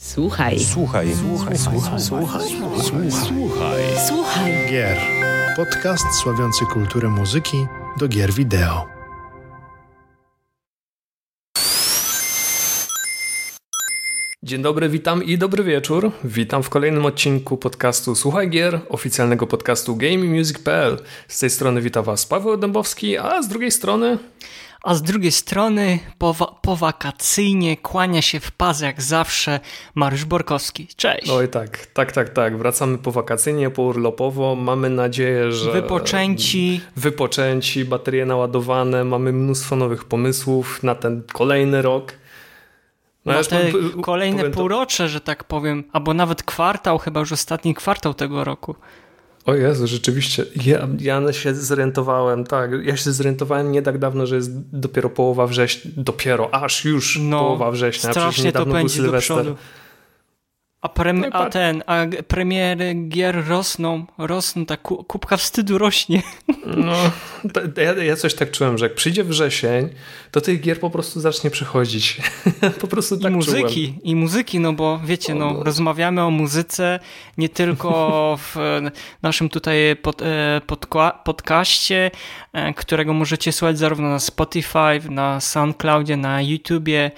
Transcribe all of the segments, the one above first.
Słuchaj. Słuchaj. Słuchaj. Słuchaj. Słuchaj. Słuchaj. Słuchaj. Słuchaj. Gier. Podcast sławiący kulturę muzyki do gier wideo. Dzień dobry, witam i dobry wieczór. Witam w kolejnym odcinku podcastu Słuchaj Gier, oficjalnego podcastu GameMusic.pl. Z tej strony witam Was Paweł Dębowski, a z drugiej strony A z drugiej strony, powa- powakacyjnie kłania się w pas jak zawsze Mariusz Borkowski. Cześć! Oj tak, tak, tak, tak. Wracamy po wakacyjnie, po urlopowo. Mamy nadzieję, że... Wypoczęci. Wypoczęci, baterie naładowane. Mamy mnóstwo nowych pomysłów na ten kolejny rok. No, Na te kolejne półrocze, że tak powiem, albo nawet kwartał, chyba już ostatni kwartał tego roku. O Jezu, rzeczywiście. Ja, ja się zorientowałem, tak. Ja się zorientowałem nie tak dawno, że jest dopiero połowa września. Dopiero, aż już No, połowa września. a przecież strasznie to pędzi do Sylwester. przodu. A, prem, No i a ten, a premiery gier rosną, rosną, ta ku, kubka wstydu rośnie. No, to, ja, ja coś tak czułem, że jak przyjdzie wrzesień, to tych gier po prostu zacznie przychodzić. po prostu I tak muzyki, czułem. i muzyki, no bo wiecie, no, no. rozmawiamy o muzyce nie tylko w e, naszym tutaj pod, e, podkła- podcaście, e, którego możecie słuchać zarówno na Spotify, na SoundCloudzie, na YouTubie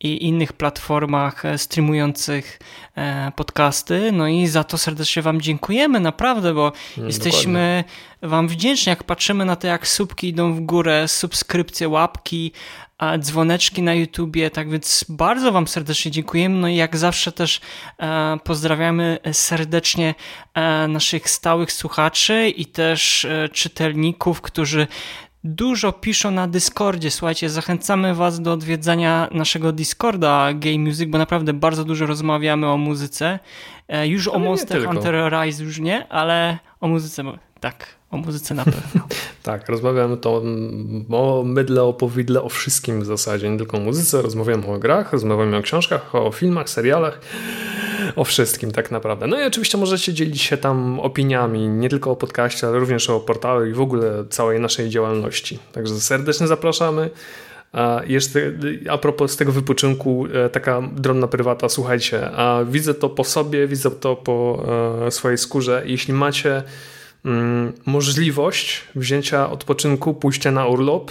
i innych platformach e, streamujących e, podcasty. No i za to serdecznie Wam dziękujemy, naprawdę, bo jesteśmy Wam wdzięczni, jak patrzymy na to, jak słupki idą w górę, subskrypcje, łapki, a dzwoneczki na YouTubie, tak więc bardzo Wam serdecznie dziękujemy. No i jak zawsze też e, pozdrawiamy serdecznie e, naszych stałych słuchaczy i też e, czytelników, którzy dużo piszą na Discordzie. Słuchajcie, zachęcamy Was do odwiedzania naszego Discorda Game Music, bo naprawdę bardzo dużo rozmawiamy o muzyce. E, już o Ale nie Monster. Hunter Rise już nie, ale o muzyce, tak, o muzyce na pewno. Tak, rozmawiamy to o mydle, o powidle, o wszystkim w zasadzie, nie tylko o muzyce, rozmawiamy o grach, rozmawiamy o książkach, o filmach, serialach, o wszystkim tak naprawdę. No i oczywiście możecie dzielić się tam opiniami, nie tylko o podcaście, ale również o portalu i w ogóle całej naszej działalności. Także serdecznie zapraszamy. A jeszcze a propos tego wypoczynku, e, taka drobna prywata, słuchajcie, a widzę to po sobie, widzę to po e, swojej skórze. Jeśli macie mm, możliwość wzięcia odpoczynku, pójścia na urlop,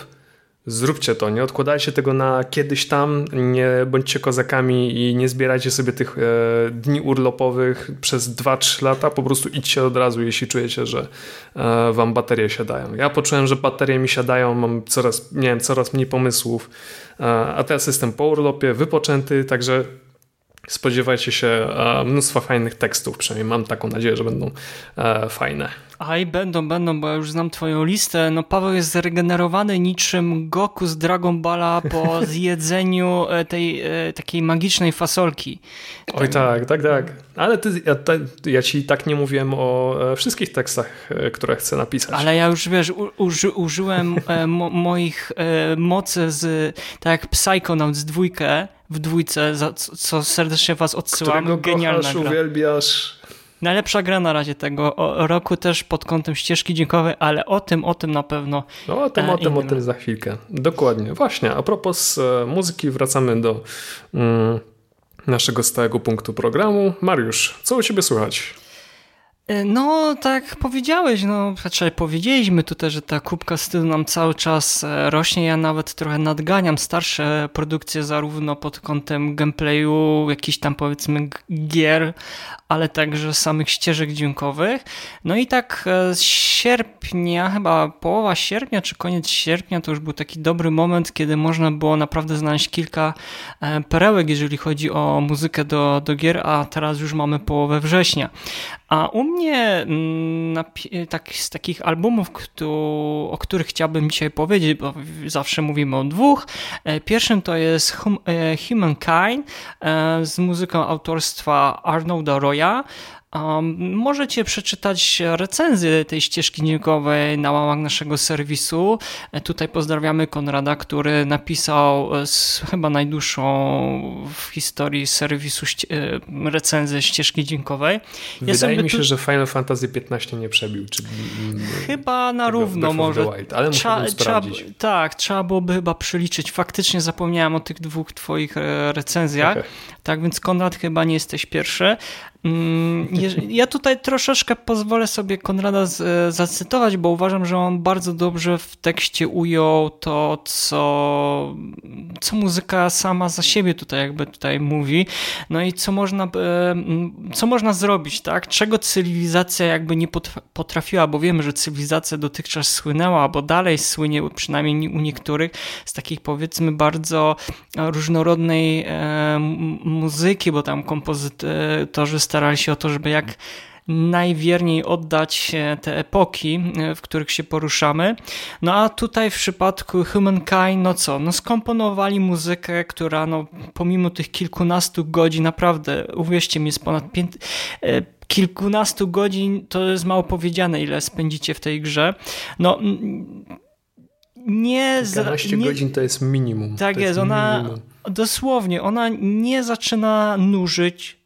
zróbcie to. Nie odkładajcie tego na kiedyś tam, nie bądźcie kozakami i nie zbierajcie sobie tych e, dni urlopowych przez 2-3 lata. Po prostu idźcie od razu, jeśli czujecie, że e, wam baterie siadają. Ja poczułem, że baterie mi siadają, mam coraz, nie wiem, coraz mniej pomysłów, e, a teraz jestem po urlopie, wypoczęty, także spodziewajcie się e, mnóstwa fajnych tekstów, przynajmniej mam taką nadzieję, że będą e, fajne. Aj, będą, będą, bo ja już znam twoją listę. No Paweł jest zregenerowany niczym Goku z Dragon Balla po zjedzeniu e, tej takiej magicznej fasolki. Oj tak, tak, tak. Ale ty, ja, ja ci tak nie mówiłem o wszystkich tekstach, które chcę napisać. Ale ja już, wiesz, uży, użyłem mo, moich mocy z, tak jak Psychonauts dwójkę, w dwójce, za co, serdecznie was odsyłam. którego Genialna kochasz, gra. uwielbiasz. Najlepsza gra na razie tego o, roku też pod kątem ścieżki dźwiękowej, ale o tym, o tym na pewno No o tym, E, o tym, o tym za chwilkę. Dokładnie. Właśnie, a propos e, muzyki, wracamy do mm, naszego stałego punktu programu. Mariusz, co u ciebie słychać? E, No, tak powiedziałeś, no, znaczy powiedzieliśmy tutaj, że ta kubka stylu nam cały czas e, rośnie. Ja nawet trochę nadganiam starsze produkcje, zarówno pod kątem gameplayu, jakichś tam powiedzmy gier, ale także samych ścieżek dźwiękowych. No i tak e, z sierpnia, chyba połowa sierpnia czy koniec sierpnia, to już był taki dobry moment, kiedy można było naprawdę znaleźć kilka perełek, jeżeli chodzi o muzykę do, do gier, a teraz już mamy połowę września. A u mnie mm, tak, z takich albumów, któ, o których chciałbym dzisiaj powiedzieć, bo zawsze mówimy o dwóch. E, Pierwszym to jest hum, e, Humankind e, z muzyką autorstwa Arnolda Roya. Um, możecie przeczytać recenzję tej ścieżki dźwiękowej na łamach naszego serwisu. E, tutaj pozdrawiamy Konrada, który napisał e, chyba najdłuższą w historii serwisu e, recenzję ścieżki dźwiękowej. Ja Wydaje mi się, tu... że Final Fantasy XV nie przebił. Chyba na równo może. Wild, ale trzeba, trzeba, tak, trzeba byłoby chyba przeliczyć. Faktycznie zapomniałem o tych dwóch twoich recenzjach. Okay. Tak więc Konrad chyba nie jesteś pierwszy. Mm, ja tutaj troszeczkę pozwolę sobie Konrada z, zacytować, bo uważam, że on bardzo dobrze w tekście ujął to, co, co muzyka sama za siebie tutaj jakby tutaj mówi. No i co można, e, co można zrobić, tak? Czego cywilizacja jakby nie potrafiła, bo wiemy, że cywilizacja dotychczas słynęła, albo dalej słynie, przynajmniej u niektórych, z takich powiedzmy bardzo różnorodnej e, muzyki, bo tam kompozytorzy starali się o to, żeby jak najwierniej oddać te epoki, w których się poruszamy. No a tutaj w przypadku Humankind, no co, no skomponowali muzykę, która no pomimo tych kilkunastu godzin, naprawdę, uwierzcie mi, jest ponad pięć, e, kilkunastu godzin, to jest mało powiedziane, ile spędzicie w tej grze. No nie... 12 nie, godzin to jest minimum. Tak jest, jest ona minimum. dosłownie, ona nie zaczyna nużyć,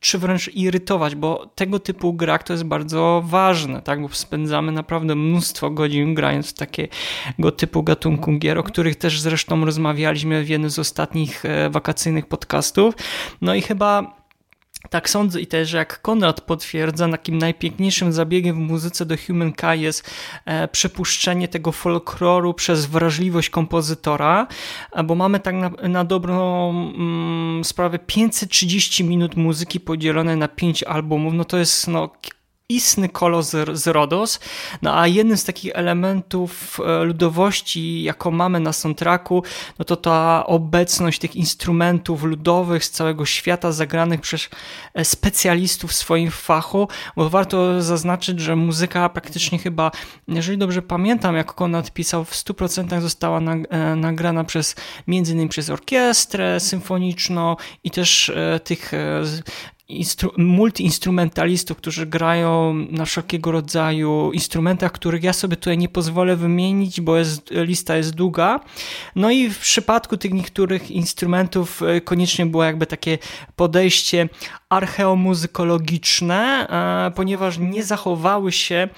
czy wręcz irytować, bo tego typu grach to jest bardzo ważne, tak? bo spędzamy naprawdę mnóstwo godzin grając w takiego typu gatunku gier, o których też zresztą rozmawialiśmy w jednym z ostatnich e, wakacyjnych podcastów. No i chyba tak sądzę i też jak Konrad potwierdza, takim najpiękniejszym zabiegiem w muzyce do Humankind jest e, przepuszczenie tego folkloru przez wrażliwość kompozytora, bo mamy tak na, na dobrą mm, sprawę 530 minut muzyki podzielone na 5 albumów, no to jest no, istny kolos z Rodos, no a jednym z takich elementów e, ludowości, jaką mamy na soundtracku, no to ta obecność tych instrumentów ludowych z całego świata zagranych przez e, specjalistów w swoim fachu, bo warto zaznaczyć, że muzyka praktycznie chyba, jeżeli dobrze pamiętam, jak Konrad pisał, w 100% została e, nagrana przez, między innymi przez orkiestrę symfoniczną i też tych multiinstrumentalistów, którzy grają na wszelkiego rodzaju instrumentach, których ja sobie tutaj nie pozwolę wymienić, bo jest, lista jest długa. No i w przypadku tych niektórych instrumentów e, koniecznie było jakby takie podejście archeomuzykologiczne, e, ponieważ nie zachowały się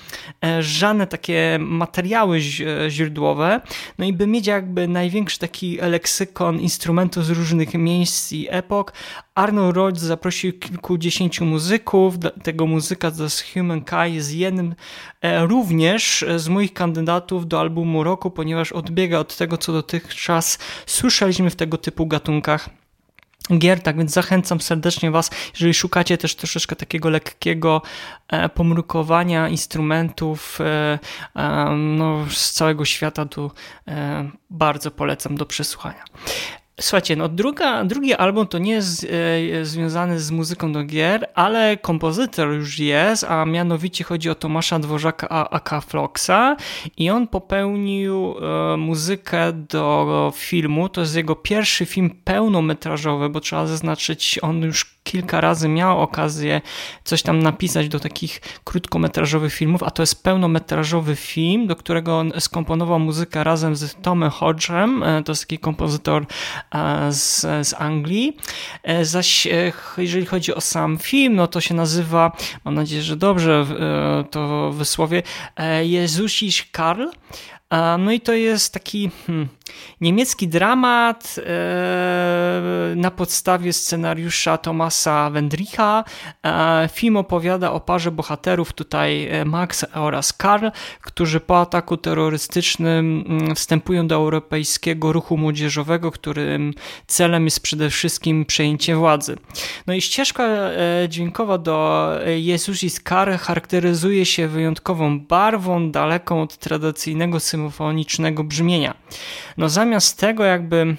e, żadne takie materiały źródłowe. No i by mieć jakby największy taki leksykon instrumentów z różnych miejsc i epok, Arnold Rhodes zaprosił kilkudziesięciu muzyków. Tego muzyka z Humankind jest jednym e, również z moich kandydatów do albumu roku, ponieważ odbiega od tego, co dotychczas słyszeliśmy w tego typu gatunkach gier, tak więc zachęcam serdecznie Was, jeżeli szukacie też troszeczkę takiego lekkiego e, pomrukowania instrumentów e, no, z całego świata, tu bardzo polecam do przesłuchania. Słuchajcie, no druga, drugi album to nie jest e, związany z muzyką do gier, ale kompozytor już jest, a mianowicie chodzi o Tomasza Dworzaka aka Floxa. I on popełnił e, muzykę do filmu, to jest jego pierwszy film pełnometrażowy, bo trzeba zaznaczyć, on już kilka razy miał okazję coś tam napisać do takich krótkometrażowych filmów, a to jest pełnometrażowy film, do którego on skomponował muzykę razem z Tomem Hodgem, e, to jest taki kompozytor z, z Anglii. E, zaś jeżeli chodzi o sam film, no to się nazywa, mam nadzieję, że dobrze to wysłowię, Jezusisz Karl. No i to jest taki hmm, niemiecki dramat e, na podstawie scenariusza Tomasa Wendricha. E, film opowiada o parze bohaterów, tutaj e, Max oraz Karl, którzy po ataku terrorystycznym mm, wstępują do europejskiego ruchu młodzieżowego, którym celem jest przede wszystkim przejęcie władzy. No i ścieżka dźwiękowa do Jezus Kar charakteryzuje się wyjątkową barwą, daleką od tradycyjnego symfonicznego brzmienia. No zamiast tego jakby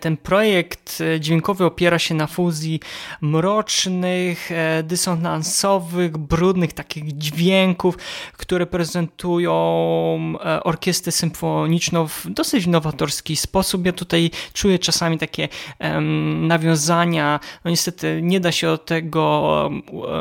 ten projekt e, dźwiękowy opiera się na fuzji mrocznych, e, dysonansowych, brudnych takich dźwięków, które prezentują orkiestrę symfoniczną w dosyć nowatorski sposób. Ja tutaj czuję czasami takie nawiązania, no niestety nie da się od tego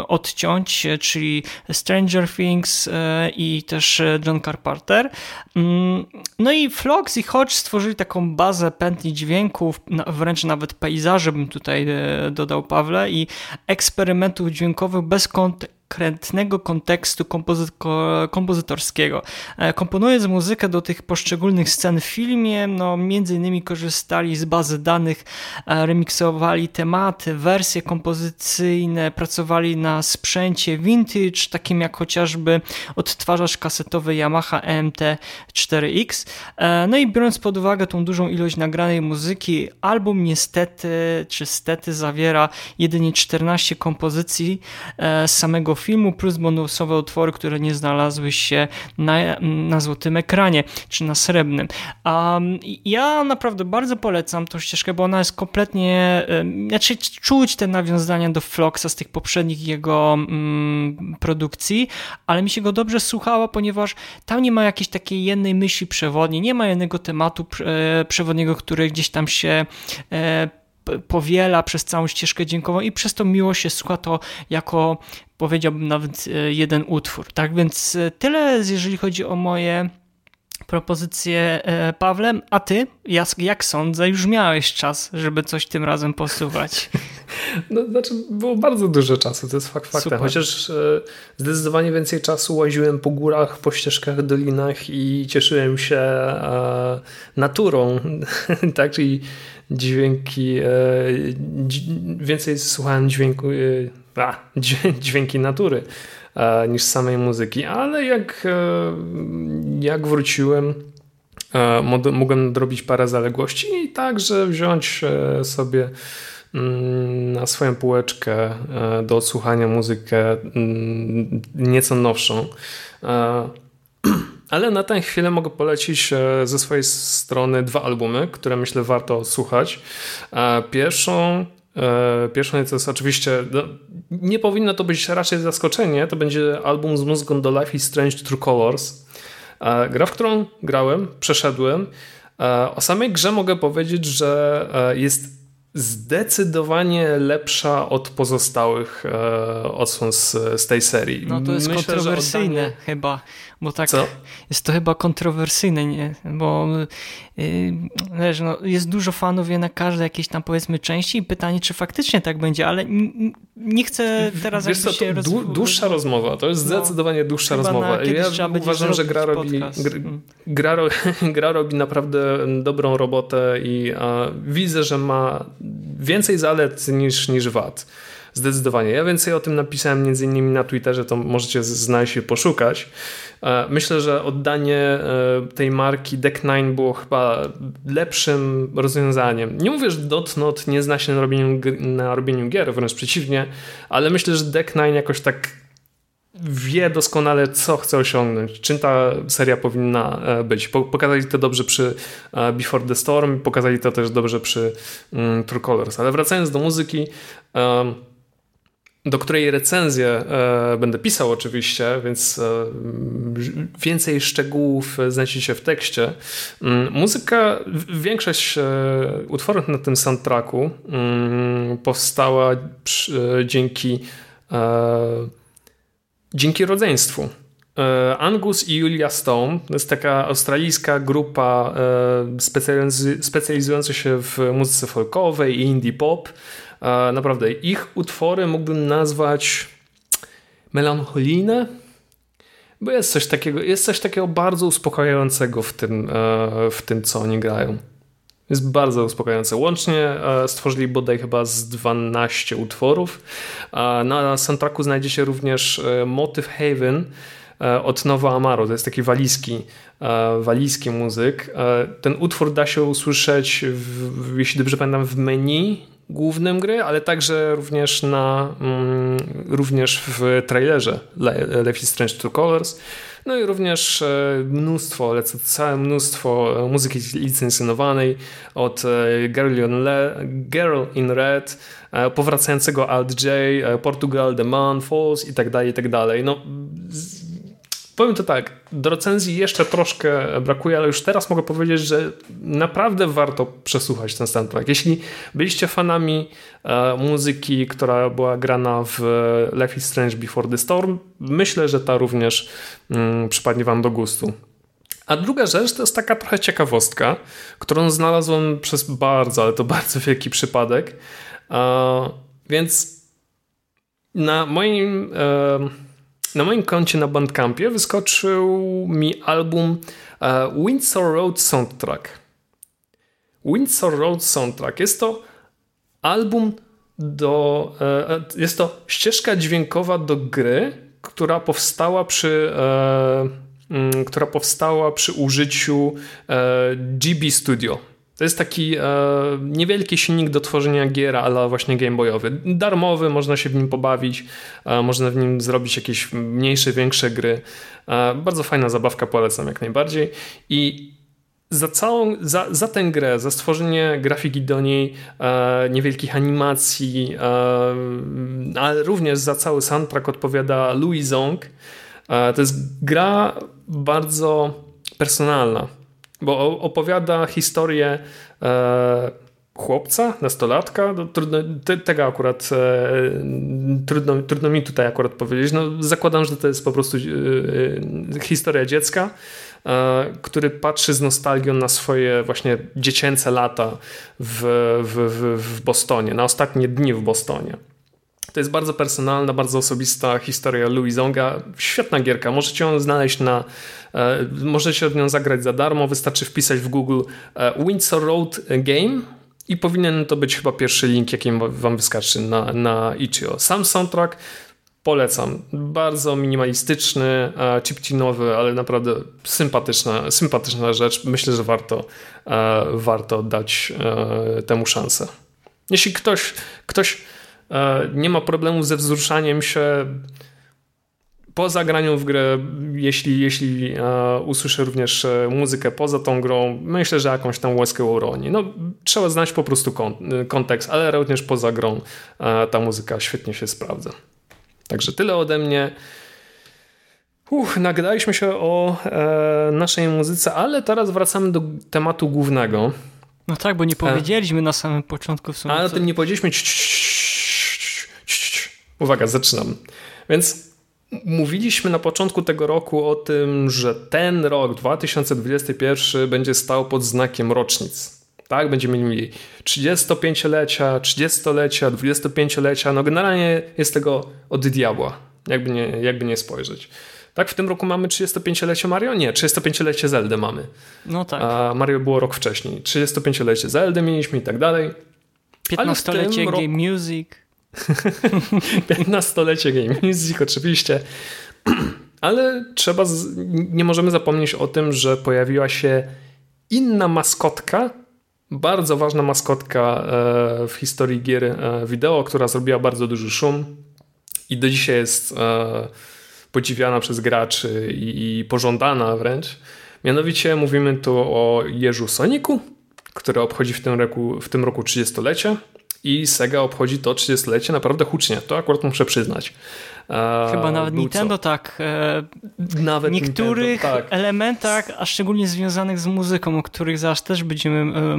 odciąć, czyli Stranger Things i też John Carpenter. Mm, no i Flox i Hodge stworzyli taką bazę pętli dźwięku dźwięków, wręcz nawet pejzaży bym tutaj e, dodał Pawle i eksperymentów dźwiękowych bez kont konkretnego kontekstu kompozytorskiego. E, komponując muzykę do tych poszczególnych scen w filmie, no między innymi korzystali z bazy danych, e, remiksowali tematy, wersje kompozycyjne, pracowali na sprzęcie vintage, takim jak chociażby odtwarzacz kasetowy Yamaha MT4X. E, no i biorąc pod uwagę tą dużą ilość nagranej muzyki, album niestety, czy stety zawiera jedynie 14 kompozycji samego filmu, plus bonusowe utwory, które nie znalazły się na, na złotym ekranie, czy na srebrnym. Um, ja naprawdę bardzo polecam tą ścieżkę, bo ona jest kompletnie, znaczy czuć te nawiązania do Floxa z tych poprzednich jego um, produkcji, ale mi się go dobrze słuchało, ponieważ tam nie ma jakiejś takiej jednej myśli przewodniej, nie ma jednego tematu e, przewodniego, który gdzieś tam się e, powiela przez całą ścieżkę dźwiękową i przez to miło się słucha to jako powiedziałbym nawet e, jeden utwór. Tak więc e, tyle, jeżeli chodzi o moje propozycje e, Pawlem, a ty, jak, jak sądzę, już miałeś czas, żeby coś tym razem posuwać. No, znaczy, było bardzo dużo czasu, to jest fakt faktem. Chociaż e, zdecydowanie więcej czasu łaziłem po górach, po ścieżkach, dolinach i cieszyłem się e, naturą, tak, czyli dźwięki, e, więcej słuchałem dźwięku, a, dźwięki natury e, niż samej muzyki, ale jak, jak wróciłem, mogłem zrobić parę zaległości i także wziąć sobie mm, na swoją półeczkę do odsłuchania muzykę mm, nieco nowszą. Ale na tę chwilę mogę polecić e, ze swojej strony dwa albumy, które myślę warto słuchać. E, pierwszą e, Pierwszą to jest oczywiście, no, nie powinno to być raczej zaskoczenie, to będzie album z muzyką do Life is Strange True Colors. Gra, w którą grałem, przeszedłem. O samej grze mogę powiedzieć, że jest zdecydowanie lepsza od pozostałych odsłon z, z tej serii. No to jest Myślę, kontrowersyjne oddanie... chyba bo tak Co? jest to chyba kontrowersyjne, nie? bo yy, wiesz, no, jest dużo fanów na każdej jakiejś tam powiedzmy części i pytanie, czy faktycznie tak będzie, ale nie chcę teraz wiesz co, się roz... Dłuższa rozmowa, to jest no, zdecydowanie dłuższa rozmowa. Ja uważam, że gra robi, mm. gra, gra, gra, robi naprawdę dobrą robotę i a, widzę, że ma więcej zalet niż, niż wad. Zdecydowanie. Ja więcej o tym napisałem między innymi na Twitterze, to możecie znaleźć i poszukać. E, myślę, że oddanie e, tej marki Deck 9 było chyba lepszym rozwiązaniem. Nie mówię, że Dotnot nie zna się na robieniu, na robieniu gier, wręcz przeciwnie, ale myślę, że Deck 9 jakoś tak wie doskonale, co chce osiągnąć, czym ta seria powinna e, być. Pokazali to dobrze przy Before the Storm, pokazali to też dobrze przy mm, True Colors. Ale wracając do muzyki, do której recenzję e, będę pisał oczywiście, więc e, więcej szczegółów znajdziecie w tekście. Mm, muzyka, większość e, utworów na tym soundtracku mm, powstała przy, dzięki dzięki rodzeństwu. Angus i Julia Stone to jest taka australijska grupa specjalizująca się w muzyce folkowej i indie pop. Naprawdę, ich utwory mógłbym nazwać melancholijne, bo jest coś takiego, jest coś takiego bardzo uspokajającego w tym, e, w tym co oni grają. Jest bardzo uspokajające. Łącznie e, stworzyli bodaj chyba z 12 utworów. Na soundtracku znajdzie się również e, motyw Haven od Novo Amaro. To jest taki walijski, walijski muzyk. Ten utwór da się usłyszeć, w, jeśli dobrze pamiętam, w menu głównym gry, ale także również na mm, również w trailerze Life is Strange Two Colors. No i również e, mnóstwo, lecę całe mnóstwo muzyki licencjonowanej od Le Girl in Red, powracającego Alt J, Portugal, The Man, Falls i tak dalej, i tak dalej. No, powiem to tak, do recenzji jeszcze troszkę brakuje, ale już teraz mogę powiedzieć, że naprawdę warto przesłuchać ten soundtrack. Jeśli byliście fanami e, muzyki, która była grana w Life is Strange Before the Storm, myślę, że ta również mm, przypadnie wam do gustu. A druga rzecz to jest taka trochę ciekawostka, którą znalazłem przez bardzo, ale to bardzo wielki przypadek. E, więc na moim... E, na moim koncie na Bandcampie wyskoczył mi album uh, Windsor Road Soundtrack. Windsor Road Soundtrack jest to album do. Uh, jest to ścieżka dźwiękowa do gry, która powstała przy. Uh, która powstała przy użyciu GB Studio. To jest taki e, niewielki silnik do tworzenia gier, ale właśnie gameboyowy. Darmowy, można się w nim pobawić, e, można w nim zrobić jakieś mniejsze, większe gry. E, bardzo fajna zabawka, polecam jak najbardziej. I za całą, za, za tę grę, za stworzenie grafiki do niej, e, niewielkich animacji, e, ale również za cały soundtrack odpowiada Louis Zong. E, to jest gra bardzo personalna bo opowiada historię e, chłopca, nastolatka, no, trudno, te, tego akurat e, trudno, trudno mi tutaj akurat powiedzieć. No, zakładam, że to jest po prostu e, e historia dziecka, e, który patrzy z nostalgią na swoje właśnie dziecięce lata w, w, w, w Bostonie, na ostatnie dni w Bostonie. To jest bardzo personalna, bardzo osobista historia Louis Zonga. Świetna gierka. Możecie ją znaleźć na. E, możecie w nią zagrać za darmo. Wystarczy wpisać w Google e, Windsor Road Game i powinien to być chyba pierwszy link, jaki wam wystarczy na, na itch.io. Sam soundtrack polecam. Bardzo minimalistyczny, e, chiptinowy, ale naprawdę sympatyczna, sympatyczna rzecz. Myślę, że warto, warto dać temu szansę. Jeśli ktoś, ktoś nie ma problemu ze wzruszaniem się po zagraniu w grę, jeśli, jeśli e, usłyszę również e, muzykę poza tą grą, myślę, że jakąś tam łezkę uroni. No, trzeba znać po prostu kontekst, ale również poza grą ta muzyka świetnie się sprawdza. Także tyle ode mnie. Uch, nagadaliśmy się o e, naszej muzyce, ale teraz wracamy do tematu głównego. No tak, bo nie powiedzieliśmy e, na samym początku w sumie. Ale o tym nie powiedzieliśmy. Uwaga, zaczynam. Więc mówiliśmy na początku tego roku o tym, że ten rok 2021 będzie stał pod znakiem rocznic. Tak, będziemy mieli 35-lecia, 30-lecia, 25-lecia. No generalnie jest tego od diabła, jakby nie, jakby nie spojrzeć. Tak, w tym roku mamy 35-lecie Mario? Nie, 35-lecie Zelda mamy. No tak. A Mario było rok wcześniej. 35-lecie Zelda mieliśmy i tak dalej. 15-lecie Game Music. 15-lecie Game Music oczywiście. Ale trzeba, z... nie możemy zapomnieć o tym, że pojawiła się inna maskotka, bardzo ważna maskotka e, w historii gier e, wideo, która zrobiła bardzo duży szum i do dzisiaj jest e, podziwiana przez graczy i pożądana wręcz. Mianowicie mówimy tu o Jeżu Soniku, który obchodzi w tym roku, w tym roku 30-lecie i Sega obchodzi to 30-lecie naprawdę hucznie. To akurat muszę przyznać. Chyba nawet Nintendo co? tak. E, nawet niektórych Nintendo, tak. elementach, a szczególnie związanych z muzyką, o których zaraz też będziemy e,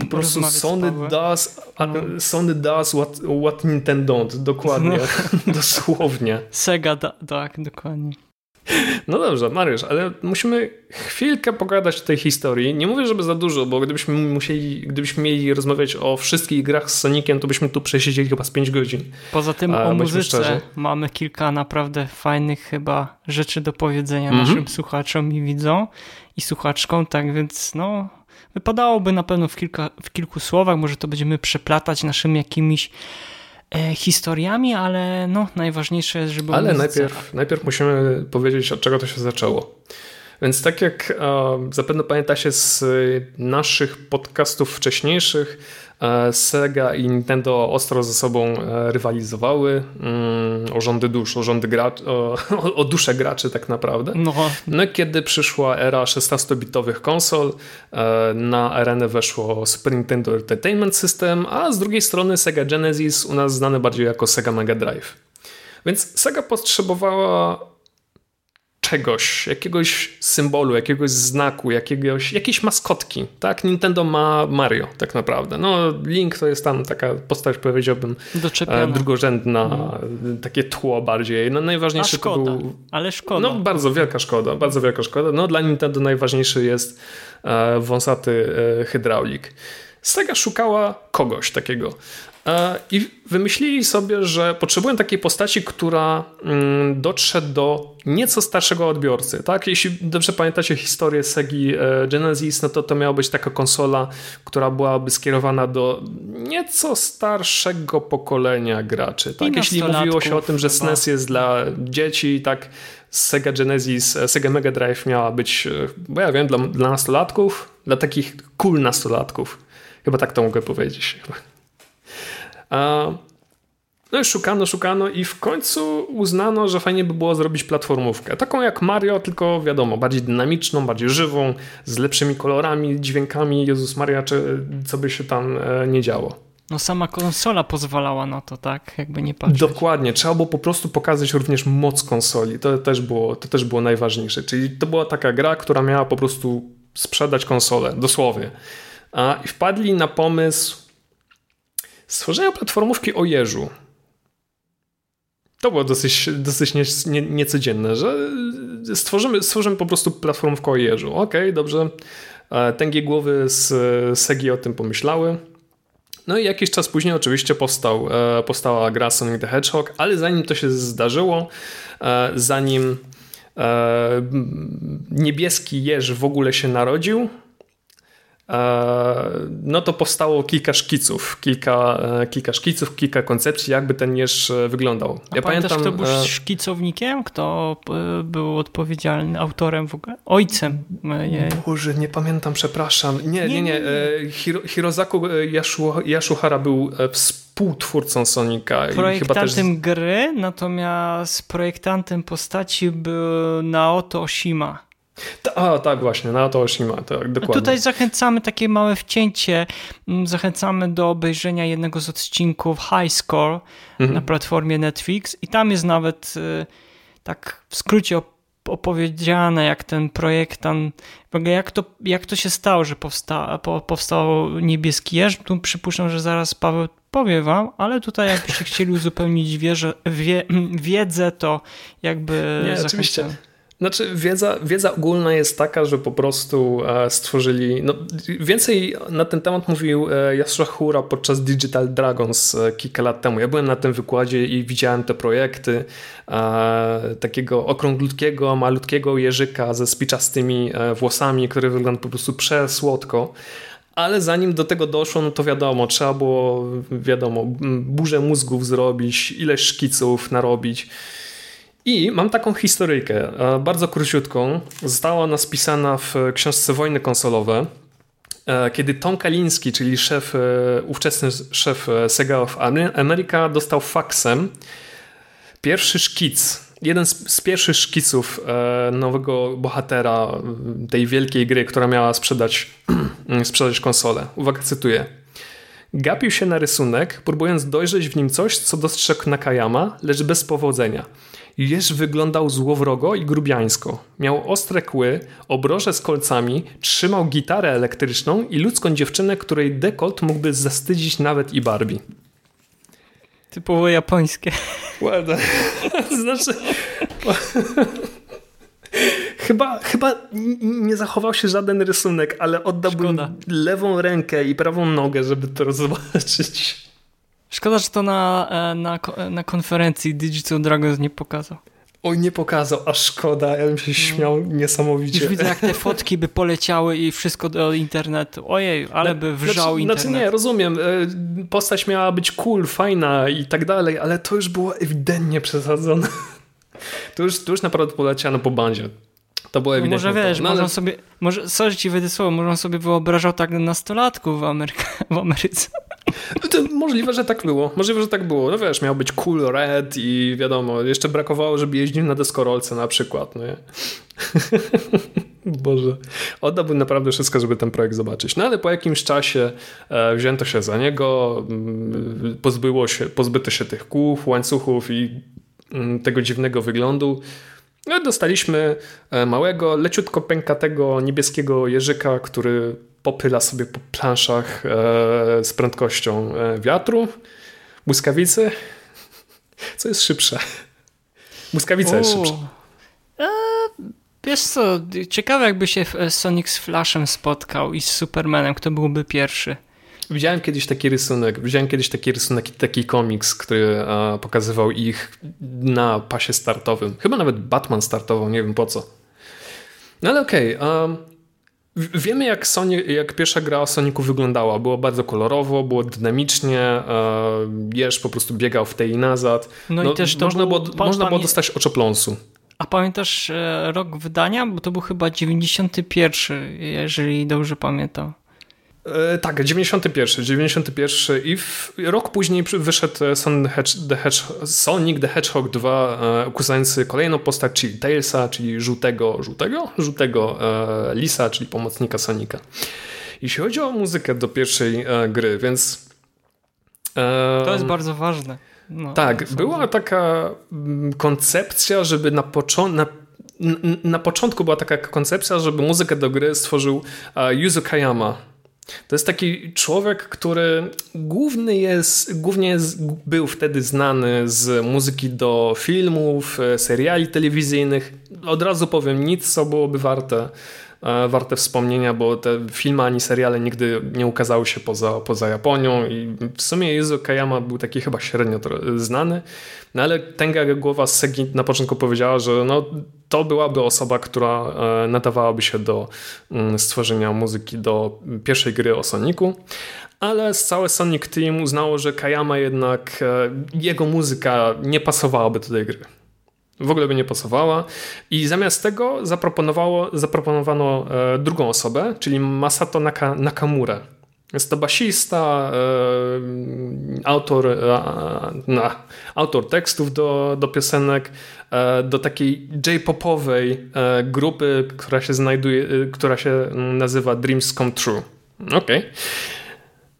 Po prostu Sony does, no. Sony does what, what Nintendo don't. Dokładnie. No. Dosłownie. Sega, da, tak, dokładnie. No dobrze, Mariusz, ale musimy chwilkę pogadać o tej historii. Nie mówię, żeby za dużo, bo gdybyśmy musieli, gdybyśmy mieli rozmawiać o wszystkich grach z Soniciem, to byśmy tu przesiedzieli chyba z 5 godzin. Poza tym A, o muzyce szczerzy. mamy kilka naprawdę fajnych chyba rzeczy do powiedzenia mm -hmm. naszym słuchaczom i widzom i słuchaczkom, tak więc no wypadałoby na pewno w, kilka, w kilku słowach, może to będziemy przeplatać naszymi jakimiś historiami, ale no, najważniejsze jest, żeby. Ale najpierw, najpierw musimy powiedzieć, od czego to się zaczęło. Więc tak jak e, zapewne pamiętacie z naszych podcastów wcześniejszych, E, Sega i Nintendo ostro ze sobą e, rywalizowały mm, o rządy dusz, o, rządy graczy, o, o dusze graczy tak naprawdę. No. no kiedy przyszła era 16-bitowych konsol, e, na arenę weszło Super Nintendo Entertainment System, a z drugiej strony Sega Genesis, u nas znane bardziej jako Sega Mega Drive. Więc Sega potrzebowała czegoś, jakiegoś symbolu, jakiegoś znaku, jakiegoś, jakiejś maskotki, tak? Nintendo ma Mario tak naprawdę. No Link to jest tam taka postać, powiedziałbym, Doczepiona. drugorzędna, hmm. takie tło bardziej. No najważniejszy to był... ale szkoda. No bardzo wielka szkoda, bardzo wielka szkoda. No dla Nintendo najważniejszy jest e, wąsaty e, hydraulik. Sega szukała kogoś takiego. E, I wymyślili sobie, że potrzebują takiej postaci, która mm, dotrze do nieco starszego odbiorcy. Tak? Jeśli dobrze pamiętacie historię Segi e, Genesis, no to to miała być taka konsola, która byłaby skierowana do nieco starszego pokolenia graczy. Tak? Jeśli mówiło się o tym, że SNES jest dla dzieci, tak Sega Genesis, e, Sega Mega Drive miała być, bo ja wiem, dla, dla nastolatków, dla takich cool nastolatków. Chyba tak to mogę powiedzieć. No i szukano, szukano i w końcu uznano, że fajnie by było zrobić platformówkę. Taką jak Mario, tylko wiadomo, bardziej dynamiczną, bardziej żywą, z lepszymi kolorami, dźwiękami. Jezus Maria, czy, co by się tam e, nie działo. No sama konsola pozwalała na to, tak? Jakby nie patrzeć. Dokładnie. Trzeba było po prostu pokazać również moc konsoli. To też było, to też było najważniejsze. Czyli to była taka gra, która miała po prostu sprzedać konsolę, dosłownie. I wpadli na pomysł stworzenia platformówki o jeżu. To było dosyć, dosyć nie, nie, niecodzienne, że stworzymy, stworzymy po prostu platformówkę o jeżu. Okej, okay, dobrze. E, tęgie głowy z Segi o tym pomyślały. No i jakiś czas później oczywiście powstał, e, powstała gra Sonic the Hedgehog, ale zanim to się zdarzyło, e, zanim niebieski jeż w ogóle się narodził, no to powstało kilka szkiców, kilka, e, kilka szkiców, kilka koncepcji, jakby ten jeż e, wyglądał. A ja pamiętam, kto był szkicownikiem? Kto był odpowiedzialny, autorem w ogóle? Ojcem? Nie. Boże, nie pamiętam, przepraszam. Nie, nie, nie. nie. Hiro, Hirozaku Yashuhara był współtwórcą Sonika. Projektantem też... gry, natomiast projektantem postaci był Naoto Oshima. A, tak właśnie, na to Oshima, tak, dokładnie. Tutaj zachęcamy, takie małe wcięcie, mm, zachęcamy do obejrzenia jednego z odcinków High Score mhm. na platformie Netflix i tam jest nawet y, tak w skrócie opowiedziane, jak ten projektant, jak to, jak to się stało, że powsta, po, powstał niebieski jeż. Tu przypuszczam, że zaraz Paweł powie wam, ale tutaj jakbyście chcieli uzupełnić wieże, wie, wiedzę, to jakby Nie, zachęcam. oczywiście. Znaczy, wiedza, wiedza ogólna jest taka, że po prostu e, stworzyli. No, więcej na ten temat mówił e, Yasuhura podczas Digital Dragons e, kilka lat temu. Ja byłem na tym wykładzie i widziałem te projekty takiego okrąglutkiego, malutkiego jeżyka ze spiczastymi włosami, który wygląda po prostu przesłodko. Ale zanim do tego doszło, no to wiadomo, trzeba było, wiadomo, burzę mózgów zrobić, ileś szkiców narobić. I mam taką historyjkę, e, bardzo króciutką. Została ona spisana w książce Wojny konsolowe, e, kiedy Tom Kaliński, czyli szef, e, ówczesny szef Sega of America, dostał faksem pierwszy szkic, jeden z, z pierwszych szkiców nowego bohatera tej wielkiej gry, która miała sprzedać, sprzedać konsolę. Uwaga, cytuję. Gapił się na rysunek, próbując dojrzeć w nim coś, co dostrzegł Nakayama, lecz bez powodzenia. Jeż wyglądał złowrogo i grubiańsko. Miał ostre kły, obroże z kolcami, trzymał gitarę elektryczną i ludzką dziewczynę, której dekolt mógłby zastydzić nawet i Barbie. Typowo japońskie. Ładne. znaczy... chyba, chyba nie zachował się żaden rysunek, ale oddałbym Szkoda. lewą rękę i prawą nogę, żeby to zobaczyć. Szkoda, że to na, e, na, na konferencji Digital Dragons nie pokazał. Oj, nie pokazał, a szkoda, ja bym się no. śmiał niesamowicie. Już widzę, jak te fotki by poleciały i wszystko do internetu. Ojej, ale by wrzał znaczy, internet. Znaczy nie, rozumiem, e, postać miała być cool, fajna i tak dalej, ale to już było ewidentnie przesadzone. To już, to już naprawdę poleciano po bandzie. To było ewidentnie. No może wiesz, no, ale... sobie, może, coś ci wydy słowo, może on sobie wyobrażał tak nastolatków w, Ameryka, w Ameryce. To możliwe, że tak było. Możliwe, że tak było. No wiesz, miał być cool red i wiadomo, jeszcze brakowało, żeby jeździł na deskorolce na przykład, no nie? Boże, oddałbym naprawdę wszystko, żeby ten projekt zobaczyć. No ale po jakimś czasie e, wzięto się za niego, mm, pozbyło się, pozbyto się tych kół, łańcuchów i mm, tego dziwnego wyglądu. No, dostaliśmy e, małego, leciutko pękatego niebieskiego jeżyka, który popyla sobie po planszach e, z prędkością e, wiatru, błyskawicy. Co jest szybsze? Błyskawica jest szybsza. E, wiesz co, ciekawe jakby się Sonic z Flashem spotkał i z Supermanem, kto byłby pierwszy. Widziałem kiedyś taki rysunek, widziałem kiedyś taki rysunek, taki komiks, który pokazywał ich na pasie startowym. Chyba nawet Batman startował, nie wiem po co. No ale okej, okay, Wiemy, jak, Sonic, jak pierwsza gra o Sonicu wyglądała. Było bardzo kolorowo, było dynamicznie, e, Jesz po prostu biegał w tej i nazad. No, no i też można, był, było, można było dostać oczopląsu. A pamiętasz e, rok wydania? Bo to był chyba 91, jeżeli dobrze pamiętam. E, tak, 91, 91 i w, rok później wyszedł Sonic the, Hedgehog, Sonic the Hedgehog 2 e, ukuzujący kolejną postać, czyli Tailsa, czyli żółtego, żółtego? Żółtego e, lisa, czyli pomocnika Sonika. Jeśli chodzi o muzykę do pierwszej e, gry, więc... E, to jest bardzo ważne. No, tak, była taka mm, koncepcja, żeby na, początku na, na początku była taka koncepcja, żeby muzykę do gry stworzył Yuzo Kayama, to jest taki człowiek, który główny jest, głównie jest, był wtedy znany z muzyki do filmów, e, seriali telewizyjnych. Od razu powiem, nic co byłoby warte, warte wspomnienia, bo te filmy ani seriale nigdy nie ukazały się poza, poza Japonią i w sumie Yuzo Kayama był taki chyba średnio znany. No ale Tenga głowa Segi na początku powiedziała, że no, to byłaby osoba, która e, nadawałaby się do mm, stworzenia muzyki do pierwszej gry o Sonicu. Ale całe Sonic Team uznało, że Kayama jednak, e, jego muzyka nie pasowałaby do tej gry. W ogóle by nie pasowała. I zamiast tego zaproponowało, zaproponowano e, drugą osobę, czyli Masato Naka, Nakamura jest to basista, e, autor, e, autor tekstów do, do piosenek, do takiej J-popowej grupy, która się znajduje, która się nazywa Dreams Come True. Okej. Okay.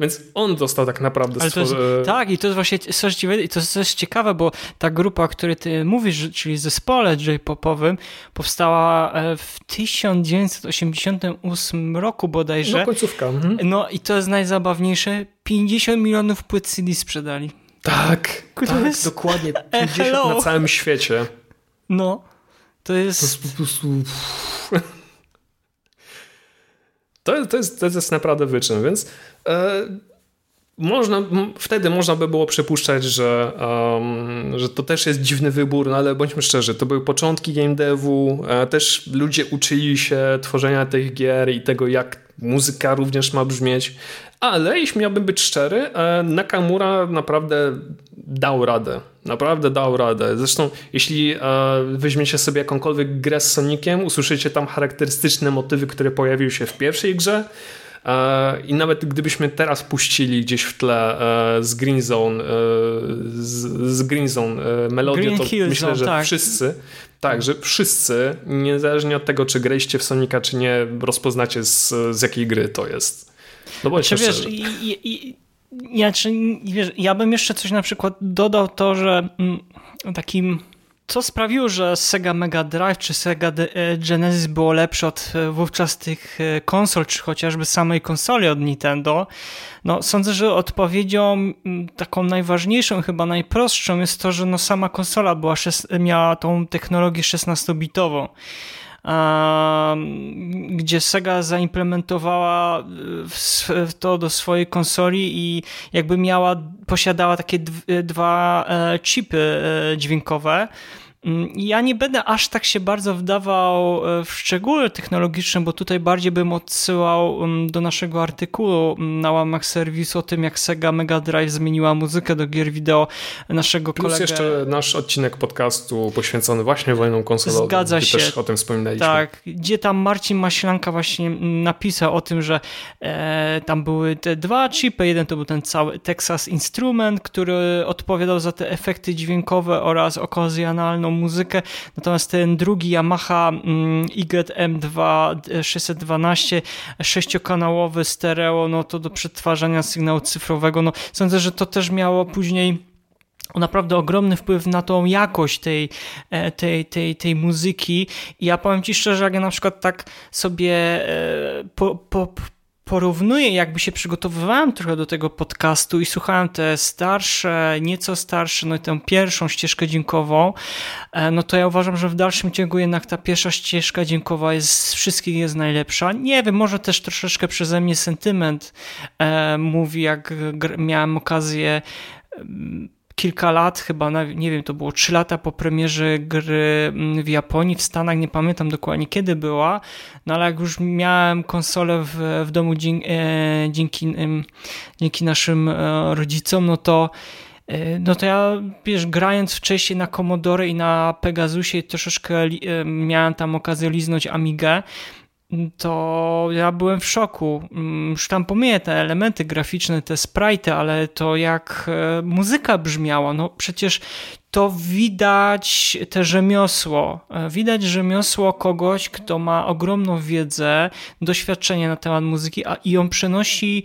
Więc on dostał tak naprawdę Ale jest, Tak, i to jest właśnie coś i to jest coś ciekawe, bo ta grupa, o której ty mówisz, czyli zespole J-popowym, powstała e, w 1988 roku bodajże. No końcówka. Mhm. No i to jest najzabawniejsze, 50 milionów płyt CD sprzedali. Tak, tak jest... dokładnie. 50 na całym świecie. No, to jest... To jest po prostu... To, to, jest, to jest naprawdę wyczyn, więc można, wtedy można by było przypuszczać, że, um, że to też jest dziwny wybór, no ale bądźmy szczerzy, to były początki game devu, e, też ludzie uczyli się tworzenia tych gier i tego, jak muzyka również ma brzmieć, ale jeśli miałbym być szczery, e, Nakamura naprawdę dał radę. Naprawdę dał radę. Zresztą, jeśli e, weźmiecie sobie jakąkolwiek grę z Soniciem, usłyszycie tam charakterystyczne motywy, które pojawiły się w pierwszej grze. E, I nawet gdybyśmy teraz puścili gdzieś w tle z Green Zone, z, Green Zone melodię, Green to Hill myślę, Zone, że tak. wszyscy, tak, że wszyscy, niezależnie od tego, czy graliście w Sonika, czy nie, rozpoznacie z, z jakiej gry to jest. No bo czy wiesz, i, i, i, ja, czy, wiesz, ja bym jeszcze coś na przykład dodał to, że mm, takim co sprawiło, że Sega Mega Drive czy Sega e, Genesis było lepsze od e, wówczas tych e, konsol, czy chociażby samej konsoli od Nintendo? No, sądzę, że odpowiedzią taką najważniejszą, chyba najprostszą jest to, że no sama konsola była, miała tą technologię 16-bitową gdzie Sega zaimplementowała to do swojej konsoli i jakby miała, posiadała takie dwa chipy dźwiękowe, Mm, ja nie będę aż tak się bardzo wdawał e, w szczegóły technologiczne, bo tutaj bardziej bym odsyłał mm, do naszego artykułu mm, na łamach serwisu o tym, jak Sega Mega Drive zmieniła muzykę do gier wideo naszego Plus kolegę. jeszcze nasz odcinek podcastu poświęcony właśnie wojną konsolową. Zgadza się. też o tym wspominaliśmy. Tak, gdzie tam Marcin Maślanka właśnie napisał o tym, że e, tam były te dwa chipy. Jeden to był ten cały Texas Instrument, który odpowiadał za te efekty dźwiękowe oraz okazjonalną muzykę. Natomiast ten drugi Yamaha mm, YM2 612 sześciokanałowy stereo, no to do przetwarzania sygnału cyfrowego. No, sądzę, że to też miało później naprawdę ogromny wpływ na tą jakość tej, e, tej, tej, tej muzyki. I ja powiem Ci szczerze, jak ja na przykład tak sobie e, po, po, porównuję, jakby się przygotowywałem trochę do tego podcastu i słuchałem te starsze, nieco starsze, no i tę pierwszą ścieżkę dźwiękową, e, no to ja uważam, że w dalszym ciągu jednak ta pierwsza ścieżka dźwiękowa jest z wszystkich jest najlepsza. Nie wiem, może też troszeczkę przeze mnie sentyment e, mówi, jak miałem okazję kilka lat, chyba, nie wiem, to było trzy lata po premierze gry mm, w Japonii, w Stanach, nie pamiętam dokładnie kiedy była, no ale jak już miałem konsolę w, w domu dzięki, e, dzięki, dzięki naszym e, rodzicom, no to e, no to ja, wiesz, grając wcześniej na Commodore i na Pegasusie troszeczkę miałem tam okazję liznąć Amigę, to ja byłem w szoku. Mm, już tam pomijam te elementy graficzne, te sprite, ale to jak e, muzyka brzmiała, no przecież to widać te rzemiosło. E, widać rzemiosło kogoś, kto ma ogromną wiedzę, doświadczenie na temat muzyki, a i on przenosi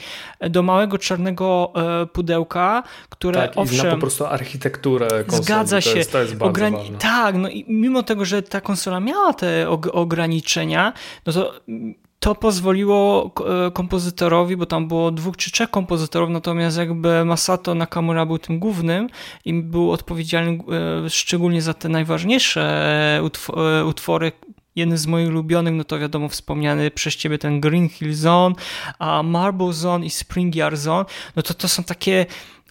do małego czarnego e, pudełka, które tak, owszem. Zna po prostu architekturę konsoli. Zgadza się. To jest, to jest Ograni. Tak, no i mimo tego, że ta konsola miała te ograniczenia, no to to pozwoliło e, kompozytorowi, bo tam było dwóch czy trzech kompozytorów, natomiast jakby Masato Nakamura był tym głównym i był odpowiedzialny e, szczególnie za te najważniejsze e, utwory, jeden z moich ulubionych, no to wiadomo wspomniany przez ciebie ten Green Hill Zone, a Marble Zone i Spring Yard Zone, no to to są takie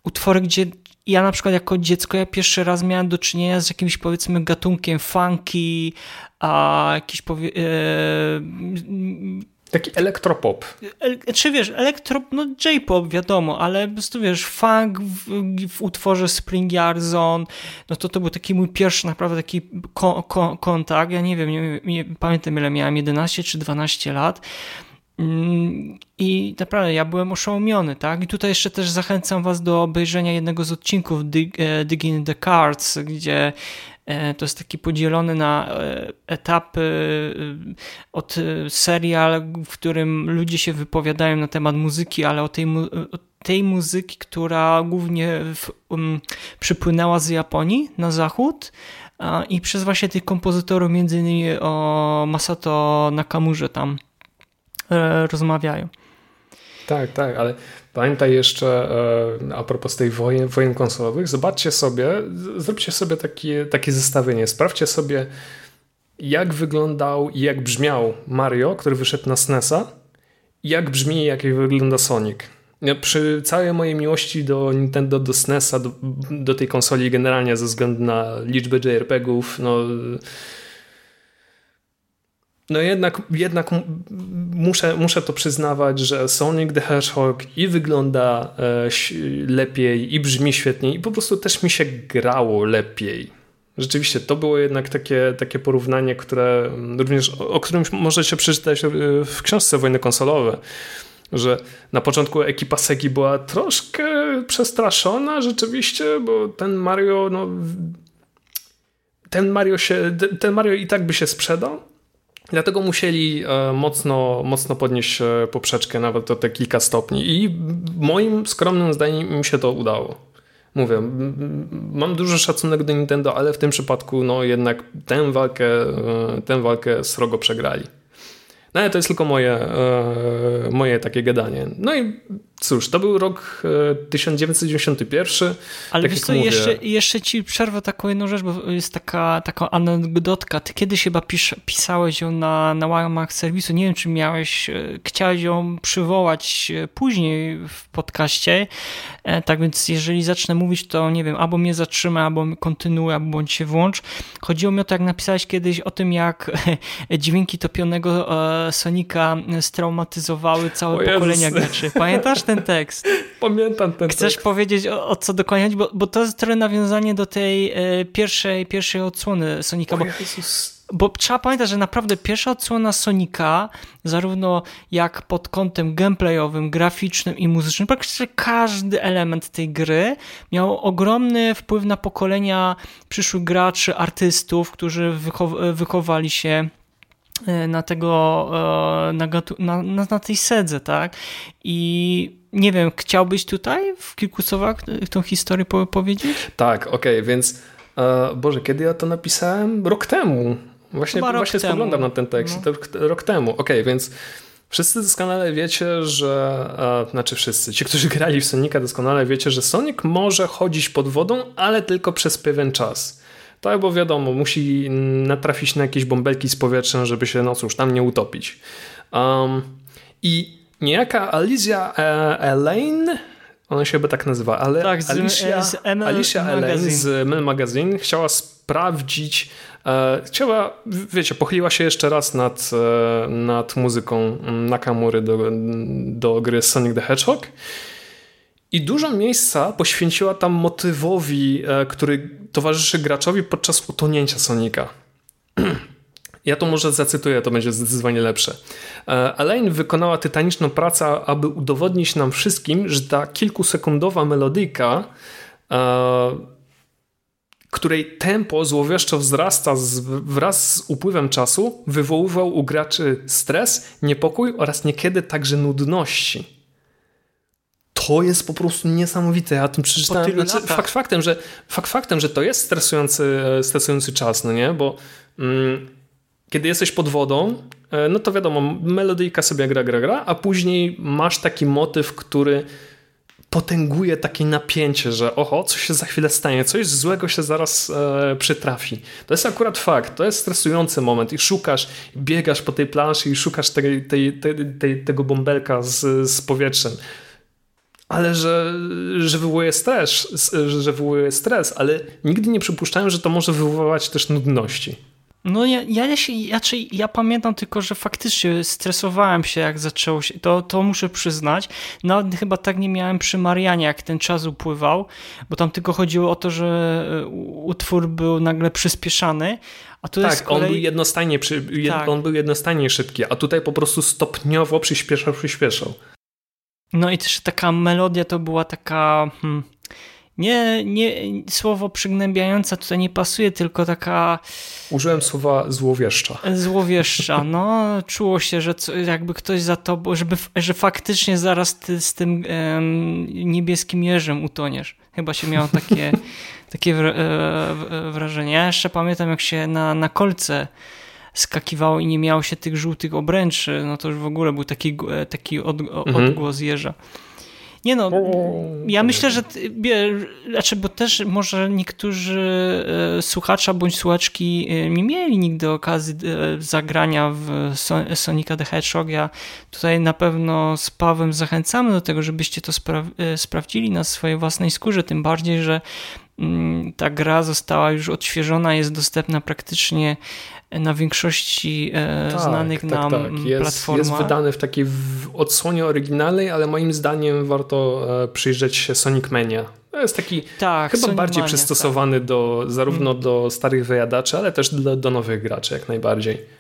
utwory, gdzie ja na przykład jako dziecko ja pierwszy raz miałem do czynienia z jakimś powiedzmy gatunkiem funky, a jakiś powie... E, Taki elektropop. Czy wiesz, elektro, no J-pop wiadomo, ale po prostu wiesz, funk w, w, utworze Spring Yard Zone, no to to był taki mój pierwszy naprawdę taki ko, ko, kontakt. Ja nie wiem, nie, nie, pamiętam ile miałem, 11 czy 12 lat. Mm, I naprawdę ja byłem oszołomiony, tak? I tutaj jeszcze też zachęcam Was do obejrzenia jednego z odcinków Dig, e, Digging the Cards, gdzie to jest taki podzielony na e, etapy od serial, w którym ludzie się wypowiadają na temat muzyki, ale o tej, o tej muzyki, która głównie w, um, przypłynęła z Japonii na zachód i przez właśnie tych kompozytorów, między innymi o Masato Nakamurze tam E, rozmawiają. Tak, tak, ale pamiętaj jeszcze e, a propos tej wojen, wojen konsolowych, zobaczcie sobie, zróbcie sobie takie, takie zestawienie, sprawdźcie sobie jak wyglądał i jak brzmiał Mario, który wyszedł na SNESa jak brzmi i jak wygląda Sonic. Przy całej mojej miłości do Nintendo, do SNESa, do, do tej konsoli generalnie ze względu na liczbę JRPG-ów, no no jednak, jednak muszę, muszę to przyznawać, że Sonic the Hedgehog i wygląda e, lepiej, i brzmi świetniej, i po prostu też mi się grało lepiej. Rzeczywiście, to było jednak takie, takie porównanie, które również, o którym możecie przeczytać e, w książce Wojny Konsolowe, że na początku ekipa Segi była troszkę przestraszona rzeczywiście, bo ten Mario, no, ten Mario się, ten Mario i tak by się sprzedał, Dlatego musieli e, mocno, mocno podnieść e, poprzeczkę, nawet o te kilka stopni. I moim skromnym zdaniem mi się to udało. Mówię, mam duży szacunek do Nintendo, ale w tym przypadku no jednak tę walkę, e, tę walkę srogo przegrali. No ale to jest tylko moje, moje takie gadanie. No i cóż, to był rok 1991. E, Ale tak wiesz co, jeszcze, jeszcze ci przerwę taką jedną rzecz, bo jest taka, taka anegdotka. Ty kiedyś chyba pisz, pisałeś ją na, na łamach serwisu. Nie wiem, czy miałeś, e, chciałeś ją przywołać e, później w podcaście. Tak więc jeżeli zacznę mówić, to nie wiem, albo mnie zatrzymaj, albo kontynuuj, albo bądź się włącz. Chodziło mi o to, jak napisałeś kiedyś o tym, jak dźwięki topionego Sonika straumatyzowały całe o pokolenia Jezus. graczy. Pamiętasz ten tekst? Pamiętam ten Chcesz tekst. powiedzieć o, o, co dokładnie? Bo, bo to jest trochę nawiązanie do tej e, pierwszej, pierwszej odsłony Sonika. Bo, bo trzeba pamiętać, że naprawdę pierwsza odsłona Sonika, zarówno jak pod kątem gameplayowym, graficznym i muzycznym, praktycznie każdy element tej gry miał ogromny wpływ na pokolenia przyszłych graczy, artystów, którzy wychow wychowali się na tego, e, na, na, na, tej sedze, tak? I nie wiem, chciałbyś tutaj w kilku słowach tą historię powiedzieć? Tak, okej, okay, więc e, Boże, kiedy ja to napisałem? Rok temu. Właśnie, rok właśnie temu. spoglądam na ten tekst. No. Rok, rok temu. Okej, okay, więc wszyscy doskonale wiecie, że e, znaczy wszyscy, ci, którzy grali w Sonika doskonale wiecie, że Sonic może chodzić pod wodą, ale tylko przez pewien czas. Tak, bo wiadomo, musi natrafić na jakieś bąbelki z powietrzem, żeby się, no cóż, tam nie utopić. Um, I niejaka Alicia e, Elaine, ona się chyba tak nazywa, ale tak, z, Alicia, z ML Alicia Elaine z ML Magazine chciała sprawdzić, e, chciała, wiecie, pochyliła się jeszcze raz nad, e, nad muzyką Nakamury do, do gry Sonic the Hedgehog. I dużo miejsca poświęciła tam motywowi, e, który towarzyszy graczowi podczas utonięcia Sonika. Ja to może zacytuję, to będzie zdecydowanie lepsze. Elaine wykonała tytaniczną pracę, aby udowodnić nam wszystkim, że ta kilkusekundowa melodyjka, e, której tempo złowieszczo wzrasta wraz z upływem czasu, wywoływał u graczy stres, niepokój oraz niekiedy także nudności to jest po prostu niesamowite. Ja tym przeczytałem. Znaczy, fakt, faktem, że, fakt faktem, że to jest stresujący, e, stresujący czas, no nie? Bo mm, kiedy jesteś pod wodą, e, no to wiadomo, melodyjka sobie gra, gra, gra, a później masz taki motyw, który potęguje takie napięcie, że oho, coś się za chwilę stanie, coś złego się zaraz e, przytrafi. To jest akurat fakt, to jest stresujący moment i szukasz, biegasz po tej planszy i szukasz tej, tej, tej, tego bąbelka z, z powietrzem ale że, że wywołuje stres, że wywołuje stres, ale nigdy nie przypuszczałem, że to może wywoływać też nudności. No ja, ja, się, ja, ja pamiętam tylko, że faktycznie stresowałem się jak zaczęło się, to, to muszę przyznać. No chyba tak nie miałem przy Marianie, jak ten czas upływał, bo tam tylko chodziło o to, że e, utwór był nagle przyspieszany, a tu tak, kolei... on był jednostajnie, przy, tak. on był jednostajnie szybki, a tutaj po prostu stopniowo przyspieszał, przyspieszał. No i też taka melodia to była taka. Hmm, nie, nie, słowo przygnębiająca tutaj nie pasuje, tylko taka. Użyłem słowa złowieszcza. Złowieszcza, no. Czuło się, że co, jakby ktoś za to, żeby, że faktycznie zaraz ty z tym um, niebieskim jeżem utoniesz. Chyba się miało takie, takie e, wrażenie. Ja jeszcze pamiętam, jak się na, na kolce skakiwało i nie miało się tych żółtych obręczy, no to już w ogóle był taki, e, taki od, mhm. odgłos jeża. Nie no, ja myślę, że znaczy, bo też może niektórzy e, słuchacze bądź słuchaczki e, nie mieli nigdy okazji zagrania w Sonica the Hedgehog. Ja tutaj na pewno z Pawłem zachęcamy do tego, żebyście to spra sprawdzili na swojej własnej skórze, tym bardziej, że mm, ta gra została już odświeżona, jest dostępna praktycznie na większości e, tak, znanych tak, nam tak. Jest, platformach. Jest wydany w takiej odsłonie oryginalnej, ale moim zdaniem warto e, przyjrzeć się Sonic Mania. To jest taki tak, chyba Sonic bardziej Mania, przystosowany tak. do, zarówno mm. do starych wyjadaczy, ale też do, do nowych graczy jak najbardziej.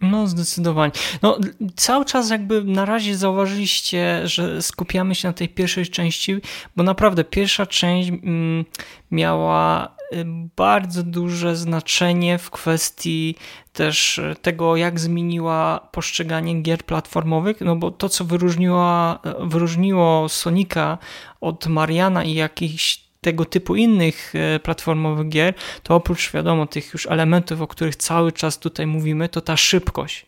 No, zdecydowanie. No, cały czas jakby na razie zauważyliście, że skupiamy się na tej pierwszej części, bo naprawdę pierwsza część mm, miała bardzo duże znaczenie w kwestii też tego, jak zmieniła postrzeganie gier platformowych, no bo to, co wyróżniło, wyróżniło Sonika od Mariana i jakichś tego typu innych platformowych gier, to oprócz wiadomo tych już elementów, o których cały czas tutaj mówimy, to ta szybkość.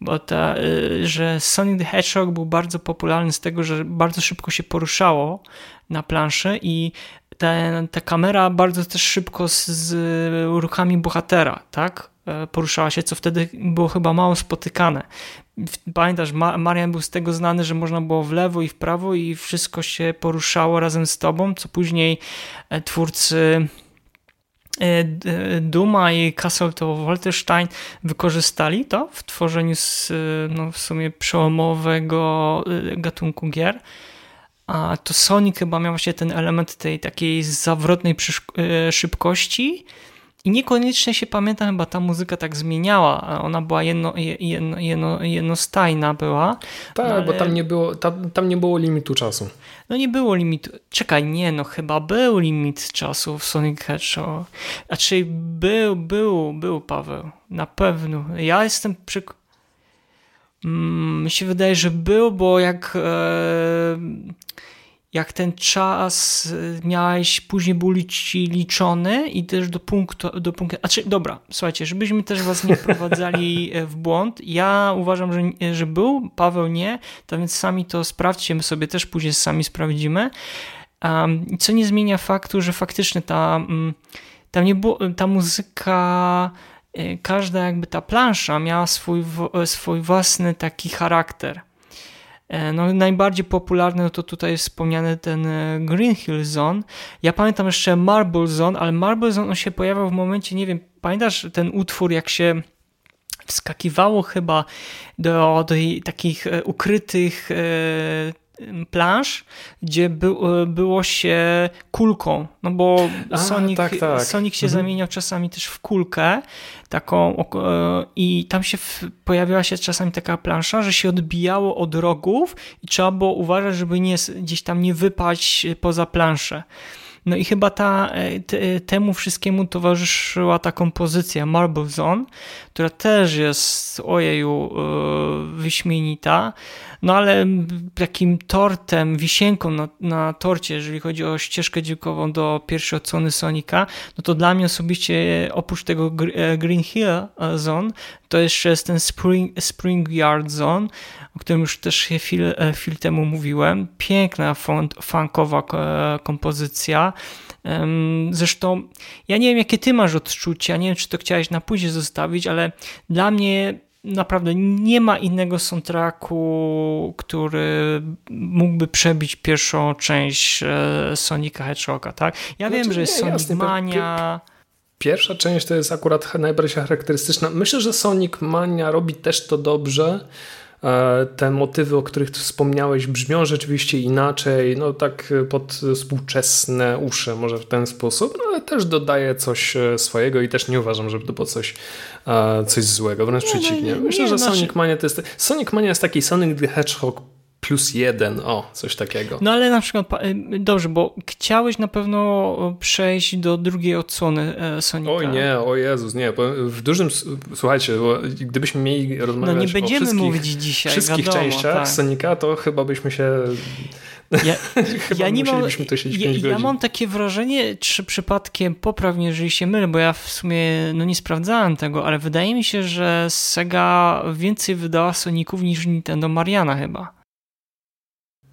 bo ta, y, że Sonic the Hedgehog był bardzo popularny z tego, że bardzo szybko się poruszało na planszy i ta, ta kamera bardzo też szybko z, z ruchami bohatera, tak? E, poruszała się, co wtedy było chyba mało spotykane. Pamiętasz, Marian był z tego znany, że można było w lewo i w prawo i wszystko się poruszało razem z tobą, co później e, twórcy e, Duma i Castle to wykorzystali to w tworzeniu z, no, w sumie przełomowego gatunku gier. A to Sonic chyba miał właśnie ten element tej takiej zawrotnej szybkości, i niekoniecznie się pamiętam, chyba ta muzyka tak zmieniała. Ona była jedno, jedno, jedno, jednostajna była. Tak, no ale... bo tam nie, było, tam, tam nie było limitu czasu. No nie było limitu. Czekaj, nie, no chyba był limit czasu w Sonic Hedgehog. Znaczy był, był, był Paweł. Na pewno. Ja jestem przy... Mm, mi się wydaje, że był, bo jak... E jak ten czas y, miałeś, później był liczony i też do punktu, do punktu, znaczy dobra, słuchajcie, żebyśmy też was nie wprowadzali e, w błąd, ja uważam, że, że był, Paweł nie, to więc sami to sprawdźcie, my sobie też później sami sprawdzimy, co nie zmienia faktu, że faktycznie ta, mm, tam nie było, ta muzyka e, każda jakby ta plansza miała swój, swój własny taki charakter. E, no, najbardziej popularny no to tutaj jest wspomniany ten e, Green Hill Zone. Ja pamiętam jeszcze Marble Zone, ale Marble Zone on się pojawiał w momencie, nie wiem, pamiętasz ten utwór, jak się wskakiwało chyba do, do takich e, ukrytych plansz, gdzie by, było się kulką, no bo A, Sonic, tak, tak. Sonic się mhm. zamieniał czasami też w kulkę taką e, i tam się pojawiała się czasami taka plansza, że się odbijało od rogów i trzeba było uważać, żeby nie, gdzieś tam nie wypaść poza planszę. No i chyba ta, e, te, temu wszystkiemu towarzyszyła ta kompozycja Marble Zone, która też jest ojeju e, wyśmienita, no ale takim tortem, wisienką na, na torcie, jeżeli chodzi o ścieżkę dźwiękową do pierwszej odsłony Sonika, no to dla mnie osobiście oprócz tego e, Green Hill Zone, to jeszcze jest ten Spring, Spring Yard Zone, o którym już też chwilę, chwilę temu mówiłem. Piękna funkowa kompozycja. Zresztą ja nie wiem, jakie ty masz odczucia, nie wiem, czy to chciałeś na później zostawić, ale dla mnie naprawdę nie ma innego soundtracku, który mógłby przebić pierwszą część e, Sonika Hedgehoga, tak? Ja znaczy, wiem, że jest Sonic Mania... Pierwsza część to jest akurat najbardziej charakterystyczna. Myślę, że Sonic Mania robi też to dobrze, E, te motywy, o których wspomniałeś, brzmią rzeczywiście inaczej, no tak pod współczesne uszy, może w ten sposób, no ale też dodaje coś e, swojego i też nie uważam, żeby to było coś, e, coś złego, wręcz nie, no przeciwnie. Myślę, nie, że znaczy... Sonic Mania to jest. Sonic Mania jest taki Sonic the Hedgehog plus jeden, o, coś takiego. No ale na przykład, dobrze, bo chciałeś na pewno przejść do drugiej odsłony Sonika. Oj nie, o Jezus, nie, w dużym, słuchajcie, gdybyśmy mieli rozmawiać No nie będziemy mówić dzisiaj, wszystkich wiadomo, częściach tak. Sonika, to chyba byśmy się... Ja, ja nie mam, ja, ja, mam takie wrażenie, czy przypadkiem poprawnie, jeżeli się mylę, bo ja w sumie no nie sprawdzałem tego, ale wydaje mi się, że Sega więcej wydała Soników niż Nintendo Mariana chyba.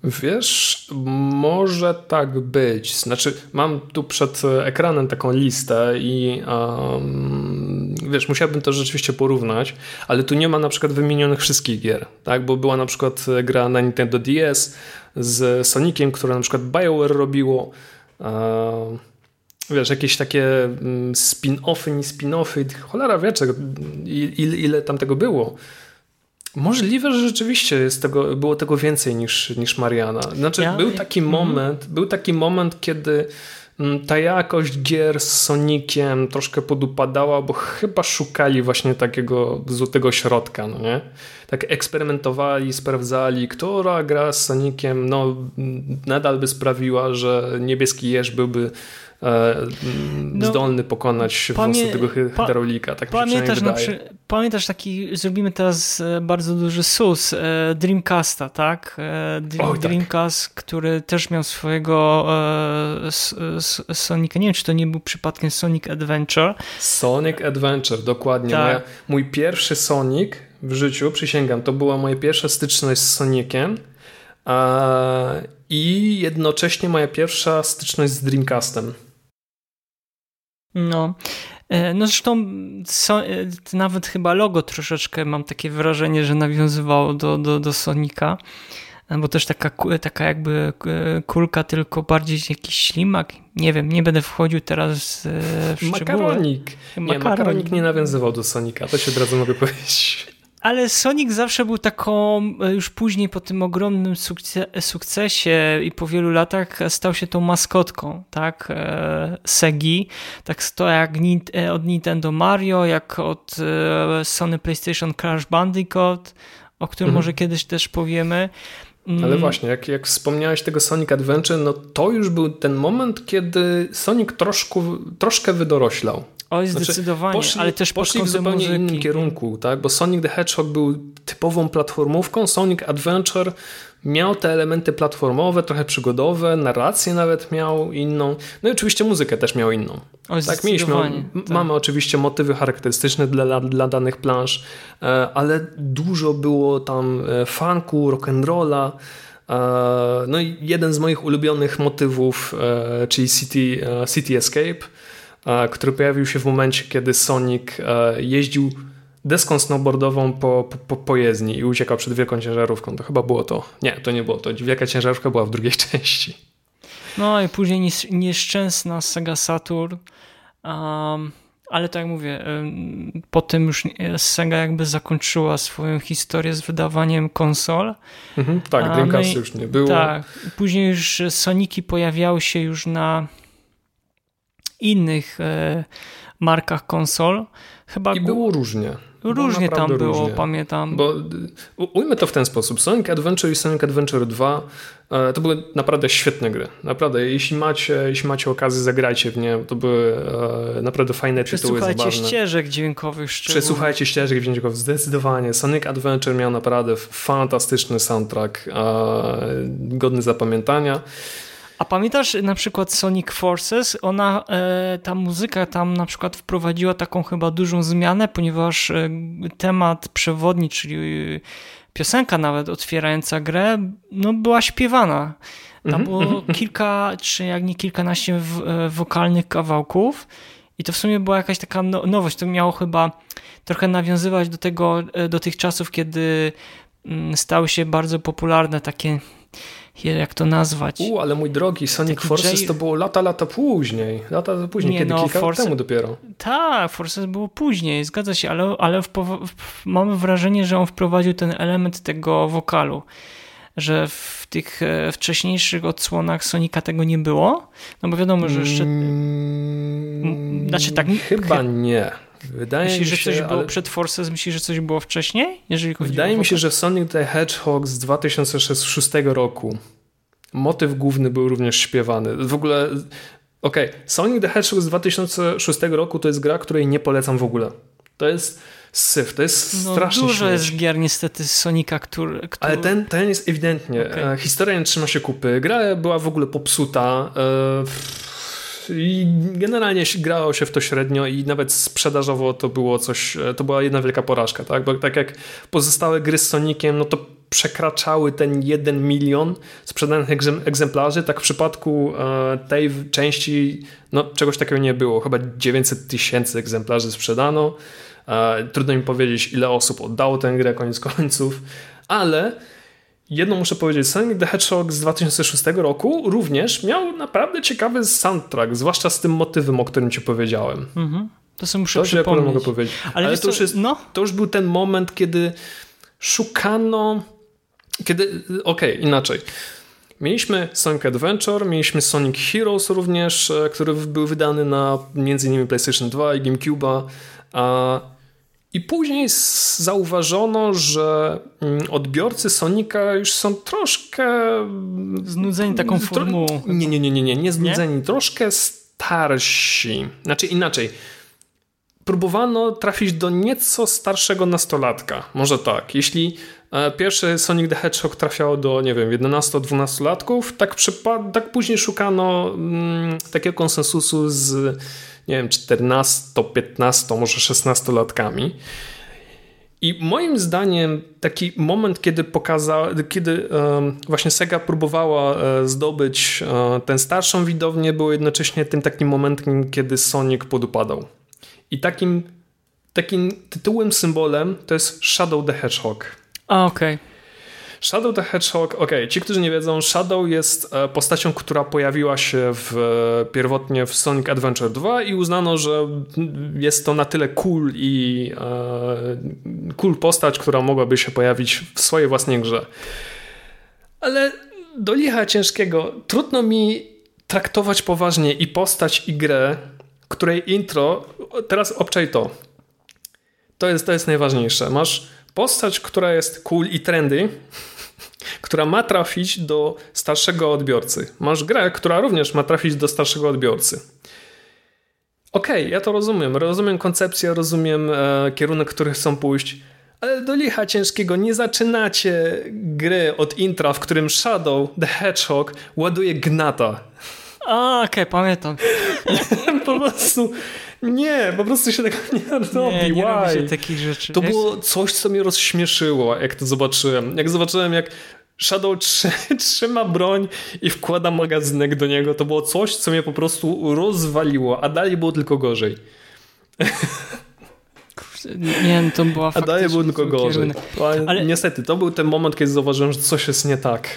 Wiesz, może tak być. Znaczy, mam tu przed ekranem taką listę i um, wiesz, musiałbym to rzeczywiście porównać, ale tu nie ma na przykład wymienionych wszystkich gier, tak? Bo była na przykład gra na Nintendo DS z Soniciem, które na przykład BioWare robiło. Um, wiesz, jakieś takie mm, spin-offy, nie spin-offy, cholera wie ile tam tego było. Możliwe, że rzeczywiście tego, było tego więcej niż, niż Mariana. Znaczy, ja? był taki mhm. moment, był taki moment, kiedy mm, ta jakość gier z Sonikiem troszkę podupadała, bo chyba szukali właśnie takiego złotego środka, no nie? Tak eksperymentowali, sprawdzali, która gra z Sonikiem no, nadal by sprawiła, że niebieski jeż byłby no, zdolny pokonać pamię, tego hydraulika. Tak pamiętasz, na przy, pamiętasz taki, zrobimy teraz e, bardzo duży sus e, Dreamcasta, tak? Dream, tak? Dreamcast, który też miał swojego Sonika, nie wiem czy to nie był przypadkiem Sonic Adventure. Sonic Adventure, dokładnie. Tak. Moja, mój pierwszy Sonic w życiu, przysięgam. To była moja pierwsza styczność z Soniciem i jednocześnie moja pierwsza styczność z Dreamcastem. No, e, no zresztą so, e, nawet chyba logo troszeczkę mam takie wrażenie, że nawiązywało do, do, do Sonika, e, bo też taka, taka jakby kulka, tylko bardziej jakiś ślimak. Nie wiem, nie będę wchodził teraz w szczegóły. Makaronik. Nie, makaronik nie nawiązywał do Sonika, to się od razu mogę powiedzieć. Ale Sonic zawsze był taką, e, już później po tym ogromnym sukce sukcesie i po wielu latach stał się tą maskotką, tak, e, Segi, tak to jak e, od Nintendo Mario, jak od Sony PlayStation Crash Bandicoot, o którym mhm. może kiedyś też powiemy. Ale mm. właśnie, jak, jak wspomniałeś tego Sonic Adventure, no to już był ten moment, kiedy Sonic troszkę, troszkę wydoroślał. Oj, znaczy, zdecydowanie, poszli, ale też poszli w zupełnie muzyki. innym kierunku, tak? bo Sonic the Hedgehog był typową platformówką, Sonic Adventure miał te elementy platformowe, trochę przygodowe, narrację nawet miał inną, no i oczywiście muzykę też miał inną. Oj, tak, mieliśmy, tak. mamy oczywiście motywy charakterystyczne dla, dla danych plansz, e, ale dużo było tam e, funku, rock'n'rolla, e, no i jeden z moich ulubionych motywów, czyli City, City Escape, który pojawił się w momencie, kiedy Sonic jeździł deską snowboardową po, po, po jezdni i uciekał przed wielką ciężarówką. To chyba było to. Nie, to nie było to. Wielka ciężarówka była w drugiej części. No i później nieszczęsna Sega Saturn. Um, ale tak jak mówię, po tym już Sega jakby zakończyła swoją historię z wydawaniem konsol. Mhm, tak, Dreamcast no już nie było. Tak, później już Soniki pojawiały się już na innych e, markach konsol. Chyba I było różnie. Różnie tam było, różnie. pamiętam. Bo ujmę to w ten sposób. Sonic Adventure i Sonic Adventure 2 e, to były naprawdę świetne gry. Naprawdę, jeśli macie, jeśli macie okazję, zagrajcie w nie. To były e, naprawdę fajne tytuły, zabawne. Przesłuchajcie ścieżek dźwiękowych. Szczególnie. Przesłuchajcie ścieżek dźwiękowych, zdecydowanie. Sonic Adventure miał naprawdę fantastyczny soundtrack, godny zapamiętania. A pamiętasz na przykład Sonic Forces? Ona, e, ta muzyka tam na przykład wprowadziła taką chyba dużą zmianę, ponieważ e, temat przewodni, czyli piosenka nawet otwierająca grę, no była śpiewana. Tam -hmm. było mhm. kilka, czy jak nie kilkanaście e, wokalnych kawałków i to w sumie była jakaś taka no, nowość. To miało chyba trochę nawiązywać do tego, do tych czasów, kiedy mm, stały się bardzo popularne takie jak to nazwać. U, ale mój drogi, Sonic Forces J... to było lata, lata później. Lata później, Nie, kiedy no, kilka Force... lat temu dopiero. Tak, Forces było później, zgadza się, ale, ale w, w, mamy wrażenie, że on wprowadził ten element tego wokalu że w tych e, wcześniejszych odsłonach Sonika tego nie było? No bo wiadomo, że jeszcze... Mm, znaczy tak... Chyba nie. Wydaje myślisz, mi się, że coś było przed Forces? Myślisz, że coś było wcześniej? Jeżeli Wydaje mi się, że Sonic the Hedgehog z 2006 roku motyw główny był również śpiewany. W ogóle, okej, okay. Sonic the Hedgehog z 2006 roku to jest gra, której nie polecam w ogóle. To jest syf, to jest no, strasznie Dużo śmieć. jest gier niestety z Sonika, który, który... Ale ten, ten jest ewidentnie, okay. E, historia nie trzyma się kupy, gra była w ogóle popsuta, e, i generalnie grało się w to średnio i nawet sprzedażowo to było coś, e, to była jedna wielka porażka, tak? Bo tak jak pozostałe gry z Soniciem, no to przekraczały ten 1 milion sprzedanych egzemplarzy, tak w przypadku e, tej części no, czegoś takiego nie było. Chyba 900 tysięcy egzemplarzy sprzedano. E, trudno mi powiedzieć, ile osób oddało tę grę koniec końców, ale jedno muszę powiedzieć, Sonic the Hedgehog z 2006 roku również miał naprawdę ciekawy soundtrack, zwłaszcza z tym motywem, o którym ci powiedziałem. Mhm. To sobie muszę to przypomnieć. mogę powiedzieć. Ale, Ale to, już jest, no? to już był ten moment, kiedy szukano kiedy, okej, okay, inaczej. Mieliśmy Sonic Adventure, mieliśmy Sonic Heroes również, e, który był wydany na m.in. PlayStation 2 i GameCube'a. I później zauważono, że mm, odbiorcy Sonika już są troszkę. Znudzeni taką formułą. Nie, nie, nie, nie, nie, nie znudzeni, nie? troszkę starsi. Znaczy inaczej próbowano trafić do nieco starszego nastolatka. Może tak. Jeśli e, pierwszy Sonic the Hedgehog trafiał do, nie wiem, 11-12 latków, tak, tak później szukano mm, takiego konsensusu z, nie wiem, 14, 15, może 16 latkami. I moim zdaniem taki moment, kiedy pokazała, kiedy właśnie Sega próbowała e, zdobyć e, tę starszą widownię, było jednocześnie tym takim momentem, kiedy Sonic podupadał. I takim, takim tytułem, symbolem to jest Shadow the Hedgehog. A, okej. Okay. Shadow the Hedgehog, ok, ci, którzy nie wiedzą, Shadow jest e, postacią, która pojawiła się w, pierwotnie w Sonic Adventure 2 i uznano, że jest to na tyle cool i e, cool postać, która mogłaby się pojawić w swojej własnej grze. Ale do licha ciężkiego trudno mi traktować poważnie i postać i grę, której intro, teraz obczaj to. To jest, to jest najważniejsze. Masz postać, która jest cool i trendy, która ma trafić do starszego odbiorcy. Masz grę, która również ma trafić do starszego odbiorcy. Okej, okay, ja to rozumiem. Rozumiem koncepcję, rozumiem e, kierunek, który chcą pójść, ale do licha ciężkiego nie zaczynacie gry od intra, w którym Shadow the Hedgehog ładuje gnata. A, okej, okay, pamiętam. po prostu nie, po prostu się tego nie robi. Nie, nie robi się takich rzeczy. To było coś, co mnie rozśmieszyło, jak to zobaczyłem. Jak zobaczyłem, jak Shadow trzyma broń i wkłada magazynek do niego, to było coś, co mnie po prostu rozwaliło, a dalej było tylko gorzej. Nie, no to była A dalej było tylko gorzej. Ale... Niestety, to był ten moment, kiedy zauważyłem, że coś jest nie tak.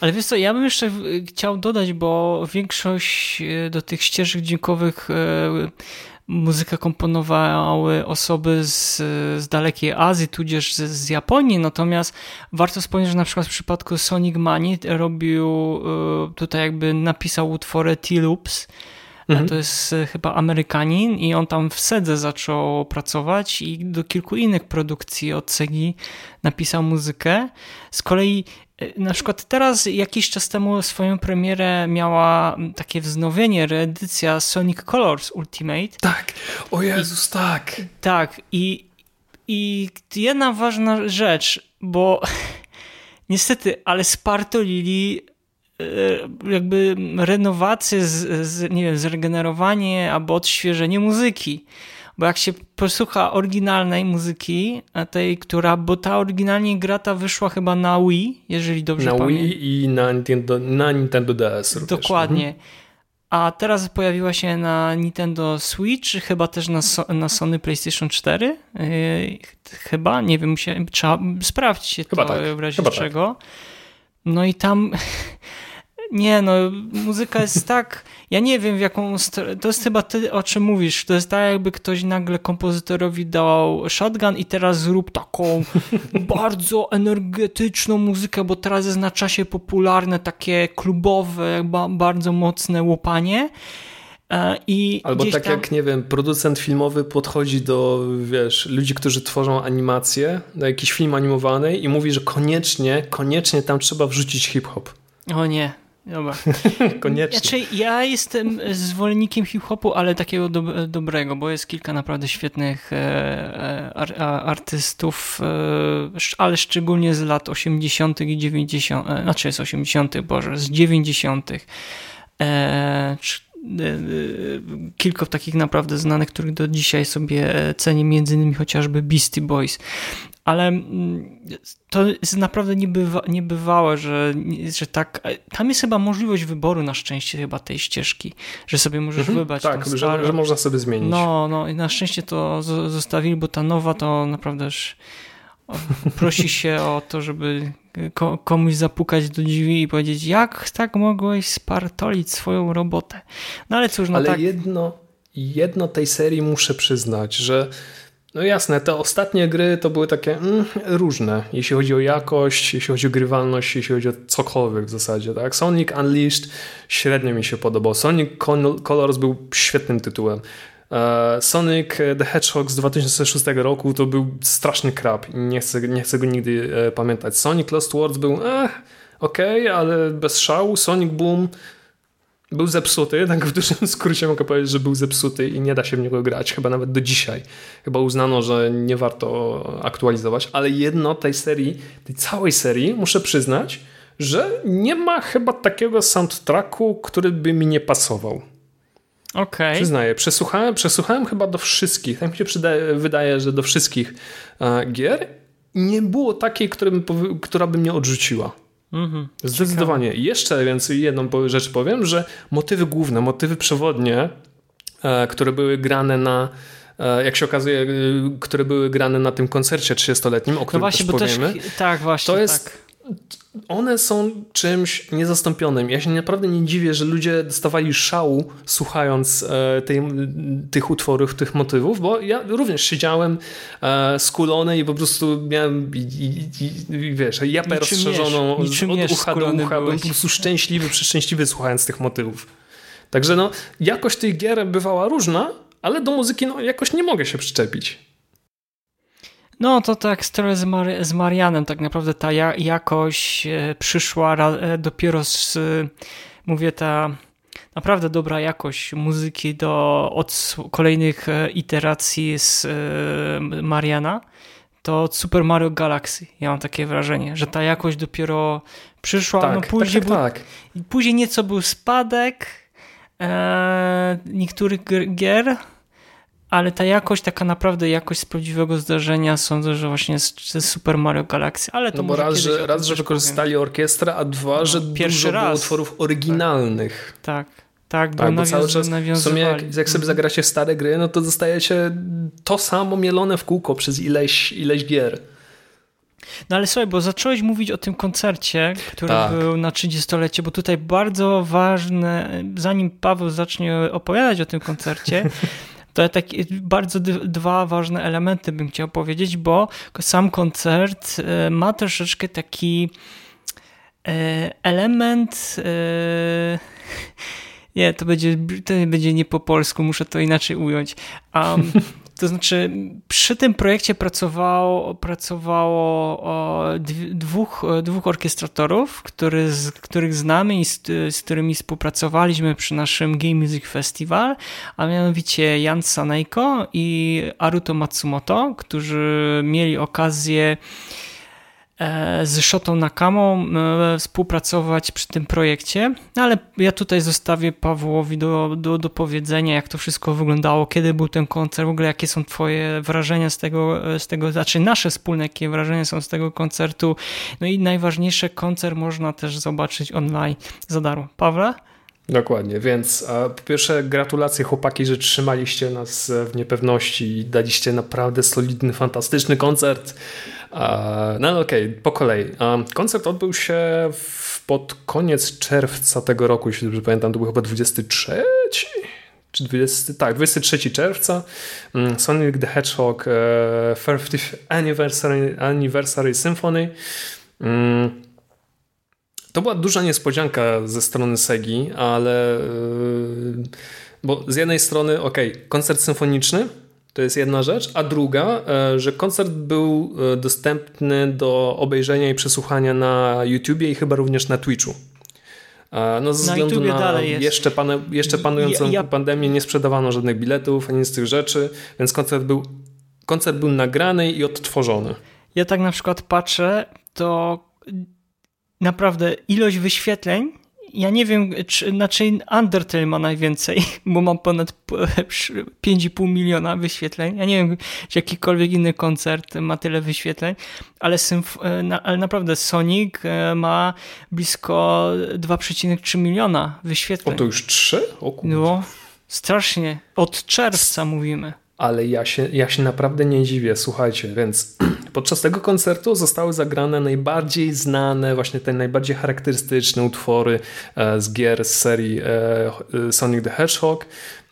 Ale wiesz co, ja bym jeszcze chciał dodać, bo większość e, do tych ścieżek dźwiękowych e, muzykę komponowały osoby z, z dalekiej Azji, tudzież z, z, Japonii, natomiast warto wspomnieć, że na przykład w przypadku Sonic Mani robił, e, tutaj jakby napisał utwory T-Loops, mhm. to jest chyba Amerykanin i on tam w Sedze zaczął pracować i do kilku innych produkcji od Segi napisał muzykę. Z kolei E, na przykład teraz jakiś czas temu swoją premierę miała takie wznowienie, reedycja Sonic Colors Ultimate. Tak, o Jezus, I, tak. Tak, i, i jedna ważna rzecz, bo niestety, ale spartolili e, jakby renowację, z, z, nie wiem, zregenerowanie albo odświeżenie muzyki. Bo jak się posłucha oryginalnej muzyki, tej, która, bo ta oryginalnie gra ta wyszła chyba na Wii, jeżeli dobrze na pamiętam. Na Wii i na Nintendo, na Nintendo DS również. Dokładnie. Mhm. A teraz pojawiła się na Nintendo Switch, chyba też na, so na Sony PlayStation 4. Yy, chyba, nie wiem, musiałem, trzeba sprawdzić się chyba to tak. w razie chyba tak. czego. Tak. No i tam Nie, no, muzyka jest tak. Ja nie wiem, w jaką. To jest chyba ty, o czym mówisz. To jest tak, jakby ktoś nagle kompozytorowi dał shotgun i teraz zrób taką bardzo energetyczną muzykę, bo teraz jest na czasie popularne takie klubowe, bardzo mocne łopanie. E, I Albo tak tam... jak, nie wiem, producent filmowy podchodzi do, wiesz, ludzi, którzy tworzą animację, do jakiś film animowany i mówi, że koniecznie, koniecznie tam trzeba wrzucić hip-hop. O nie, Dobra. Koniecznie. Znaczy, ja jestem zwolennikiem hip-hopu, ale takiego do, dobrego, bo jest kilka naprawdę świetnych e, e ar, artystów, e, ale szczególnie z lat 80. i 90., e, znaczy z 80., boże, z 90. E, e, kilka takich naprawdę znanych, których do dzisiaj sobie cenię, między innymi chociażby Beastie Boys ale mm, to jest naprawdę niebywa, niebywałe, że, że tak. Tam jest chyba możliwość wyboru na szczęście chyba tej ścieżki, że sobie możesz mhm, wybrać. Tak, że, że, można sobie zmienić. No, no i na szczęście to zostawili, bo ta nowa to naprawdę już prosi się o to, żeby komuś zapukać do drzwi i powiedzieć, jak tak mogłeś spartolić swoją robotę. No ale cóż, no ale tak. jedno, jedno tej serii muszę przyznać, że no jasne, te ostatnie gry to były takie mm, różne, jeśli chodzi o jakość, jeśli chodzi o grywalność, jeśli chodzi o cokolwiek w zasadzie. Tak? Sonic Unleashed średnio mi się podobał. Sonic Colors był świetnym tytułem. E, Sonic the Hedgehog z 2006 roku to był straszny krab nie chcę, nie chcę go nigdy e, pamiętać. Sonic Lost Worlds był eh, ok, ale bez szału. Sonic Boom był zepsuty, tak w dużym skrócie mogę powiedzieć, że był zepsuty i nie da się w niego grać, chyba nawet do dzisiaj. Chyba uznano, że nie warto aktualizować, ale jedno tej serii, tej całej serii, muszę przyznać, że nie ma chyba takiego soundtracku, który by mi nie pasował. Okej. Okay. Przyznaję, przesłuchałem, przesłuchałem chyba do wszystkich, tak mi się przydaje, wydaje, że do wszystkich e, gier. Nie było takiej, by, która by mnie odrzuciła. Mhm, Zdecydowanie. Ciekawe. Jeszcze więcej jedną rzecz powiem, że motywy główne, motywy przewodnie, e, które były grane na e, jak się okazuje, e, które były grane na tym koncercie 30-letnim, o którym no właśnie, też powiemy. Też, tak, właśnie. To jest tak one są czymś niezastąpionym. Ja się naprawdę nie dziwię, że ludzie dostawali szału słuchając e, tej, tych utworów, tych motywów, bo ja również siedziałem e, skulony i po prostu miałem i, i, i wiesz, japę rozszerzoną od ucha do ucha. Byłem po prostu szczęśliwy, przeszczęśliwy słuchając tych motywów. Także no, jakość tych gier bywała różna, ale do muzyki no, jakoś nie mogę się przyczepić. No to tak z, Mar z Marianem tak naprawdę ta ja jakość e, przyszła e, dopiero z, mówię, ta naprawdę dobra jakość muzyki do, od kolejnych e, iteracji z Mariana to od Super Mario Galaxy. Ja mam takie wrażenie, że ta jakość dopiero przyszła. Tak, no tak, później, tak, tak, był, później nieco był spadek e, niektórych gier, ale ta jakość, taka naprawdę jakość z prawdziwego zdarzenia, sądzę, że właśnie z, Super Mario Galaxy, ale to No bo raz, że, raz, że wykorzystali powiem. orkiestrę, a dwa, no, że dużo raz. było utworów oryginalnych. Tak. Tak, tak bo, bo cały czas w sumie jak, jak sobie mhm. zagracie w stare gry, no to dostajecie to samo mielone w kółko przez ileś, ileś gier. No ale słuchaj, bo zacząłeś mówić o tym koncercie, który tak. był na 30-lecie, bo tutaj bardzo ważne, zanim Paweł zacznie opowiadać o tym koncercie, To tak, bardzo dwa ważne elementy bym chciał powiedzieć, bo sam koncert e, ma troszeczkę taki e, element. E, nie, to będzie, to będzie nie po polsku, muszę to inaczej ująć. Um, To znaczy, przy tym projekcie pracowało, pracowało dwóch, dwóch orkiestratorów, który, z, których znamy i z, z, którymi współpracowaliśmy przy naszym Game Music Festival, a mianowicie Jan Sanejko i Aruto Matsumoto, którzy mieli okazję E, z Shotą Nakamą e, współpracować przy tym projekcie, no, ale ja tutaj zostawię Pawłowi do, do, do powiedzenia, jak to wszystko wyglądało, kiedy był ten koncert, w ogóle jakie są twoje wrażenia z tego, z tego znaczy nasze wspólne, jakie wrażenia są z tego koncertu, no i najważniejsze, koncert można też zobaczyć online za darmo. Pawle? Dokładnie, więc po pierwsze gratulacje chłopaki, że trzymaliście nas w niepewności i daliście naprawdę solidny, fantastyczny koncert. No okej, okay, po kolei. Koncert odbył się pod koniec czerwca tego roku, jeśli dobrze pamiętam, to był chyba 23 czy 20, tak, 23 czerwca mm, Sonic the Hedgehog 50th e, Anniversary, Anniversary Symphony. Mm, to była duża niespodzianka ze strony Segi, ale e, bo z jednej strony, ok, koncert symfoniczny, to jest jedna rzecz. A druga, e, że koncert był e, dostępny do obejrzenia i przesłuchania na YouTubie i chyba również na Twitchu. E, no, ze na względu na jeszcze, pane, jeszcze panującą ja, ja... pandemię nie sprzedawano żadnych biletów ani z tych rzeczy, więc koncert był, koncert był nagrany i odtworzony. Ja tak na przykład patrzę, to naprawdę ilość wyświetleń ja nie wiem, czy, znaczy Undertale ma najwięcej, bo mam ponad 5,5 miliona wyświetleń. Ja nie wiem, czy jakikolwiek inny koncert ma tyle wyświetleń, ale, e, ale naprawdę Sonic e, ma blisko 2,3 miliona wyświetleń. O, to już 3? O kurde. No, strasznie. Od czerwca mówimy ale ja się, ja się naprawdę nie dziwię. Słuchajcie, więc podczas tego koncertu zostały zagrane najbardziej znane, właśnie te najbardziej charakterystyczne utwory e, z gier z serii e, Sonic the Hedgehog.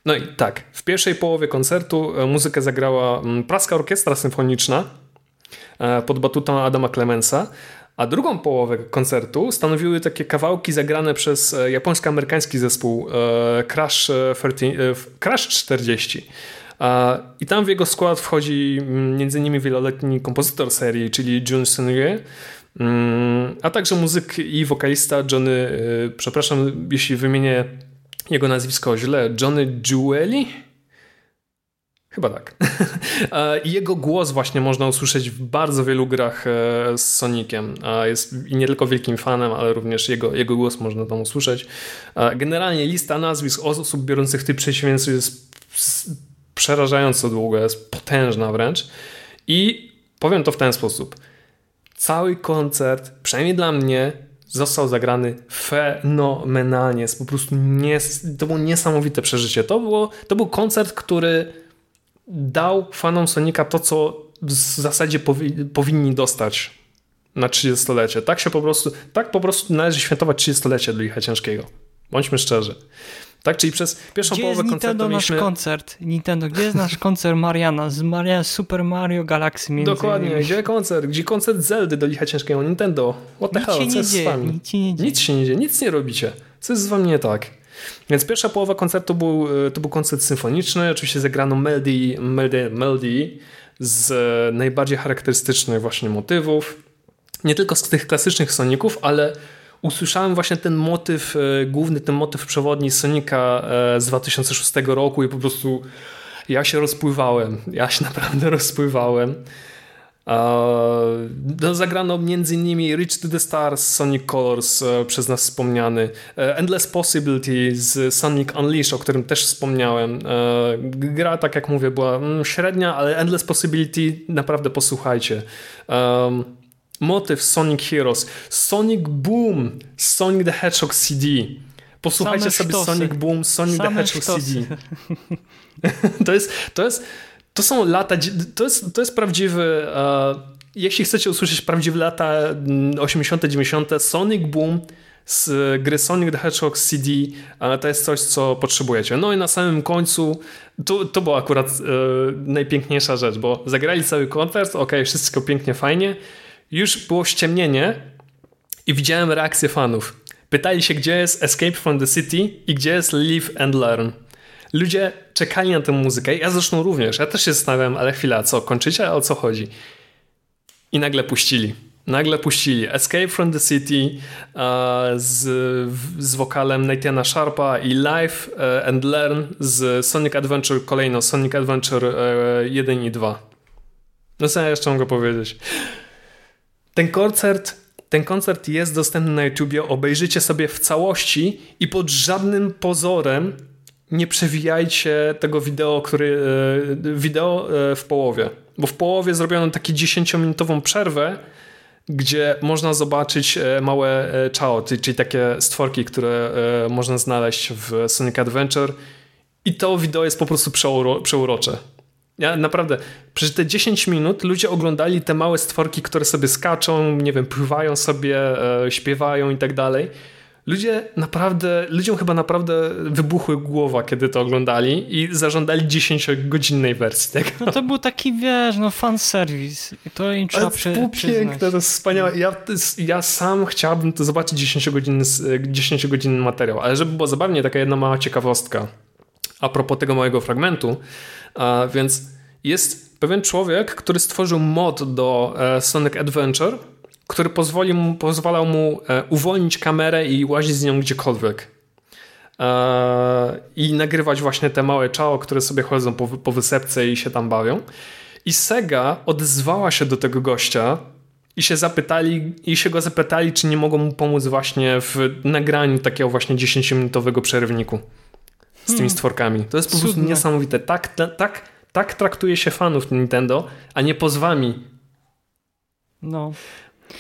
No i tak, w pierwszej połowie koncertu e, muzykę zagrała mm, Praska Orkiestra Symfoniczna pod batutą Adama Clemensa, a drugą połowę koncertu stanowiły takie kawałki zagrane przez japońsko-amerykański zespół Crash, 13, Crash 40. I tam w jego skład wchodzi mm, innymi wieloletni kompozytor serii, czyli Jun Sunrye, mm, a także muzyk i wokalista Johnny, y, przepraszam jeśli wymienię jego nazwisko źle, Johnny Jeweli? Chyba tak. Jego głos właśnie można usłyszeć w bardzo wielu grach z Soniciem. Jest nie tylko wielkim fanem, ale również jego, jego głos można tam usłyszeć. Generalnie lista nazwisk osób biorących w tym przedsięwzięciu jest przerażająco długa, jest potężna wręcz. I powiem to w ten sposób. Cały koncert, przynajmniej dla mnie, został zagrany fenomenalnie. Jest po prostu nies to było niesamowite przeżycie. To, było, to był koncert, który dał fanom Sonika to, co w zasadzie powi powinni dostać na 30-lecie. Tak się po prostu, tak po prostu należy świętować 30-lecie do Licha Ciężkiego. Bądźmy szczerzy. Tak, czyli przez pierwszą gdzie połowę jest koncertu Nintendo mieliśmy... nasz koncert? Nintendo, gdzie jest nasz koncert Mariana? Z Maria Super Mario Galaxy między Dokładnie, innymi. gdzie koncert? Gdzie koncert Zeldy do Licha Ciężkiego? Nintendo. What the Nic hell? Co jest z dzieje, wami? nic się nie dzieje. Nic się nie dzieje, nic nie robicie. Co jest z wami nie tak? Więc pierwsza połowa koncertu był, e, to był koncert symfoniczny. Oczywiście zagrano melody, melody, melody z e, najbardziej charakterystycznych właśnie motywów. Nie tylko z tych klasycznych Soników, ale usłyszałem właśnie ten motyw e, główny, ten motyw przewodni Sonika e, z 2006 roku i po prostu ja się rozpływałem. Ja się naprawdę rozpływałem. No, zagrano m.in. Reach to the Stars, Sonic Colors, e, przez nas wspomniany, Endless Possibility z Sonic Unleashed, o którym też wspomniałem. Gra, tak jak mówię, była mm, średnia, ale Endless Possibility naprawdę posłuchajcie. Um, motyw Sonic Heroes, Sonic Boom, Sonic the Hedgehog CD. Posłuchajcie Same sobie sztosy. Sonic Boom, Sonic Same the Hedgehog sztosy. CD. to jest, to jest, to są lata, to jest, to jest prawdziwy, e, jeśli chcecie usłyszeć prawdziwe lata mm, 80., 90., Sonic Boom z gry Sonic the Hedgehog CD, to jest coś, co potrzebujecie. No i na samym końcu, to, to była akurat e, najpiękniejsza rzecz, bo zagrali cały koncert, ok, wszystko pięknie, fajnie, już było ściemnienie i widziałem reakcję fanów. Pytali się, gdzie jest Escape from the City i gdzie jest Live and Learn. Ludzie czekali na tę muzykę, ja zresztą również. Ja też się zastanawiam, ale chwila, co, kończycie? O co chodzi? I nagle puścili. Nagle puścili Escape from the City z, z wokalem Natana Sharpa i Live uh, and Learn z Sonic Adventure kolejno, Sonic Adventure uh, 1 i 2. No co ja jeszcze mogę powiedzieć? Ten koncert, ten koncert jest dostępny na YouTubie, obejrzyjcie sobie w całości i pod żadnym pozorem nie przewijajcie tego wideo, który, e, wideo e, w połowie. Bo w połowie zrobiono taką 10-minutową przerwę, gdzie można zobaczyć e, małe czao, czyli takie stworki, które można znaleźć w Sonic Adventure i to wideo jest po prostu przeuro, przeurocze. Ja naprawdę, przez te 10 minut ludzie oglądali te małe stworki, które sobie skaczą, nie wiem, pływają sobie, śpiewają i tak dalej. Ludzie naprawdę, ludziom chyba naprawdę wybuchły głowa, kiedy to oglądali i zażądali 10-godzinnej wersji tego. No to był taki, wiesz, no fan service. To im trzeba to było przy, piękne, to jest wspaniałe. Ja, ja sam chciałbym to zobaczyć 10-godzinny 10 materiał, ale żeby było zabawnie, taka jedna mała ciekawostka a propos tego małego fragmentu, więc jest pewien człowiek, który stworzył mod do e, Sonic Adventure, który pozwoli mu, pozwalał mu e, uwolnić kamerę i łazić z nią gdziekolwiek. E, I nagrywać właśnie te małe czao, które sobie chodzą po, po wysepce i się tam bawią. I Sega odezwała się do tego gościa i się zapytali, i się go zapytali, czy nie mogą mu pomóc właśnie w nagraniu takiego właśnie 10-minutowego przerywniku z tymi Hmm. stworkami. To jest po prostu Cudne. niesamowite. Tak, tak, tak traktuje się fanów Nintendo, a nie pozwami. No.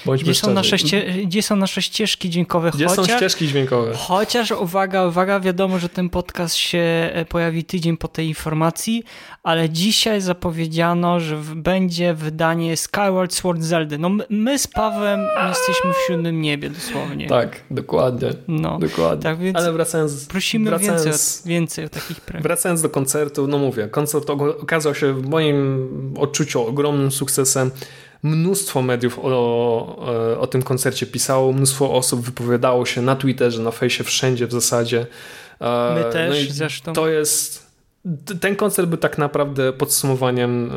Bądźmy Gdzie są, nasze ście, gdzie są nasze ścieżki dźwiękowe? Gdzie są chociaż, ścieżki dźwiękowe? chociaż, uwaga, uwaga, wiadomo, że ten podcast się e, pojawi tydzień po tej informacji, ale dzisiaj zapowiedziano, że będzie wydanie Skyward Sword Zelda. No my, my z Pawłem jesteśmy w siódmym niebie dosłownie. Tak, dokładnie. No, Dokładnie. tak więc Ale wracając, prosimy wracając, więcej, o, więcej o takich premiach. wracając do koncertu, no mówię, koncert okazał się w moim odczuciu ogromnym sukcesem. Mnóstwo mediów o, o, o tym koncercie pisało, mnóstwo osób wypowiadało się na Twitterze, na fejsie, wszędzie w zasadzie. E, My też i zresztą. To jest. Ten koncert był tak naprawdę podsumowaniem,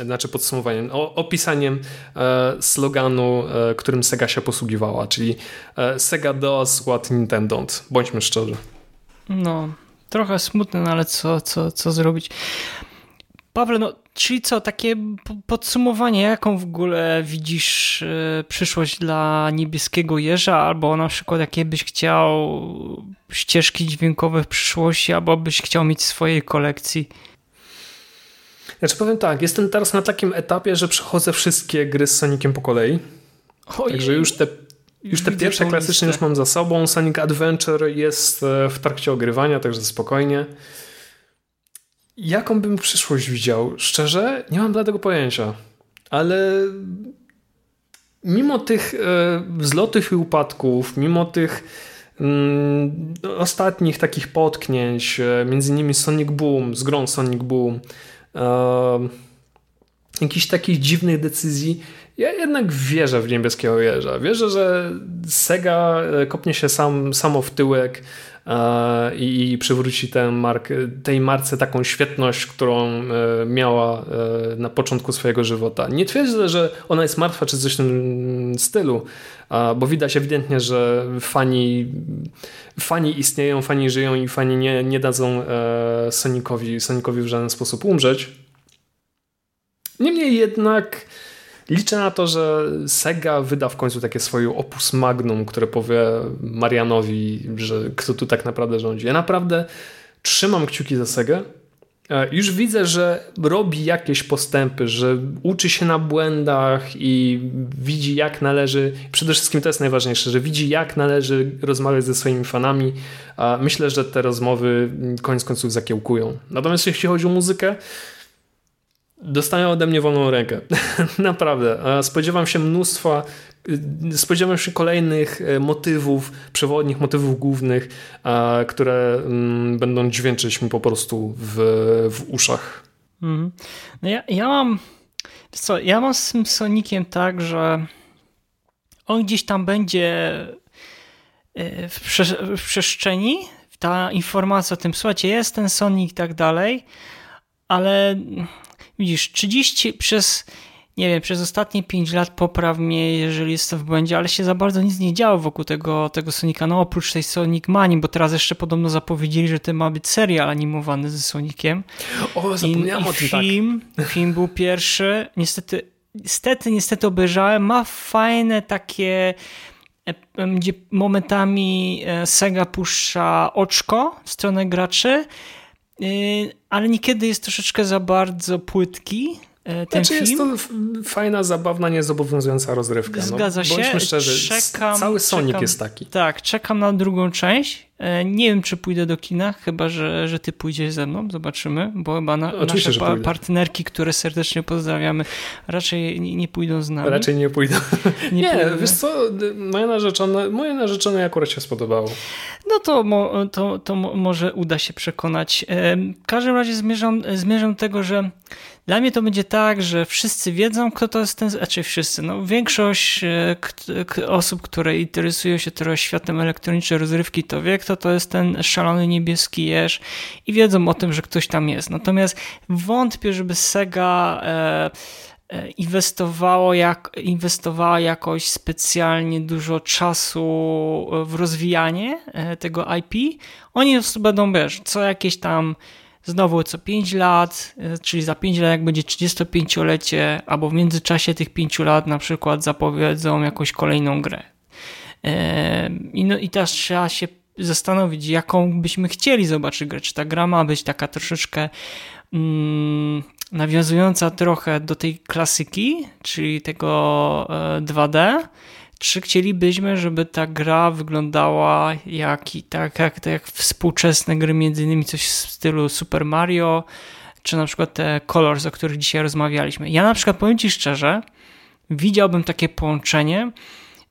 e, znaczy podsumowaniem, opisaniem e, sloganu, e, którym Sega się posługiwała, czyli e, Sega does what Nintendo. Bądźmy szczerzy. No, trochę smutne, no ale co, co, co zrobić? Pawle, no, czyli co, takie podsumowanie, jaką w ogóle widzisz y, przyszłość dla niebieskiego jeża, albo na przykład jakie byś chciał ścieżki dźwiękowe w przyszłości, albo byś chciał mieć w swojej kolekcji? Znaczy powiem tak, jestem teraz na takim etapie, że przechodzę wszystkie gry z Soniciem po kolei. Ojej. Także już te, już te pierwsze klasyczne już mam za sobą. Sonic Adventure jest e, w trakcie ogrywania, także spokojnie. Jaką bym przyszłość widział? Szczerze, nie mam dla tego pojęcia. Ale mimo tych e, wzlotów i upadków, mimo tych mm, ostatnich takich potknięć, e, między innymi Sonic Boom, z grą Sonic Boom, e, jakichś takich dziwnych decyzji, ja jednak wierzę w niebieskiego jeża. Wierzę, że Sega e, kopnie się sam, samo w tyłek e, i przywróci tę markę, tej marce taką świetność, którą e, miała na początku swojego żywota. Nie twierdzę, że ona jest martwa czy coś w tym stylu, bo widać ewidentnie, że fani, fani istnieją, fani żyją i fani nie, nie dadzą Sonicowi, Sonicowi w żaden sposób umrzeć. Niemniej jednak liczę na to, że Sega wyda w końcu takie swoje opus magnum, które powie Marianowi, że kto tu tak naprawdę rządzi. Ja naprawdę trzymam kciuki za Segę. E, już widzę, że robi jakieś postępy, że uczy się na błędach i widzi jak należy, przede wszystkim to jest najważniejsze, że widzi jak należy rozmawiać ze swoimi fanami. Myślę, że te rozmowy koniec końców zakiełkują. Natomiast jeśli chodzi o muzykę, dostają ode mnie wolną rękę. Naprawdę. Spodziewam się mnóstwa, y, spodziewam się kolejnych e, motywów, przewodnich motywów głównych, które mm, będą dźwięczyć mi po prostu w, w uszach. Mhm. No ja, ja mam co, ja mam z tym Sonikiem tak, że on gdzieś tam będzie e, w, prze, w przestrzeni, ta informacja o tym, słuchajcie, jest ten Sonic i tak dalej, ale widzisz, 30 przez, nie wiem, przez ostatnie 5 lat popraw mnie, jeżeli jestem w błędzie, ale się za bardzo nic nie działo wokół tego, tego Sonika, no oprócz tej Sonic Mani, bo teraz jeszcze podobno zapowiedzieli, że to ma być serial animowany ze Sonikiem. O, zapomniałem I, o tym, tak. film, tak. film był pierwszy, niestety, niestety, niestety obejrzałem, ma fajne takie e, gdzie momentami e, Sega puszcza oczko w stronę graczy, ale niekiedy jest troszeczkę za bardzo płytki. E, ten znaczy film. jest to fajna, zabawna, niezobowiązująca rozrywka. No. Zgadza no, się. Bądźmy szczerzy, czekam, cały Sonic czekam, jest taki. Tak, czekam na drugą część. E, nie wiem, czy pójdę do kina, chyba, że, że ty pójdziesz ze mną, zobaczymy, bo chyba na, nasze pa partnerki, które serdecznie pozdrawiamy, raczej nie, pójdą z nami. Raczej nie pójdą. Nie, nie wiesz co, moje narzeczone, moje narzeczone akurat się spodobało. No to, to, to może uda się przekonać. E, w każdym razie zmierzam, zmierzam do tego, że dla mnie to będzie tak, że wszyscy wiedzą, kto to jest ten, znaczy wszyscy, no większość e, osób, które interesują się trochę światem elektronicznej rozrywki, to wie, kto to jest ten szalony niebieski jeż i wiedzą o tym, że ktoś tam jest. Natomiast wątpię, żeby Sega e, e, inwestowało jak, inwestowała jakoś specjalnie dużo czasu w rozwijanie tego IP. Oni po prostu będą, wiesz, co jakieś tam znowu co 5 lat, e, czyli za 5 lat jak będzie 35-lecie, albo w międzyczasie tych 5 lat na przykład zapowiedzą jakąś kolejną grę. E, I, no, i teraz trzeba się zastanowić, jaką byśmy chcieli zobaczyć grę. Czy ta gra ma być taka troszeczkę mm, nawiązująca trochę do tej klasyki, czyli tego 2D, e, czy chcielibyśmy, żeby ta gra wyglądała jak, tak, jak, tak jak współczesne gry, między innymi coś w stylu Super Mario, czy na przykład te Colors, o których dzisiaj rozmawialiśmy. Ja na przykład powiem Ci szczerze, widziałbym takie połączenie,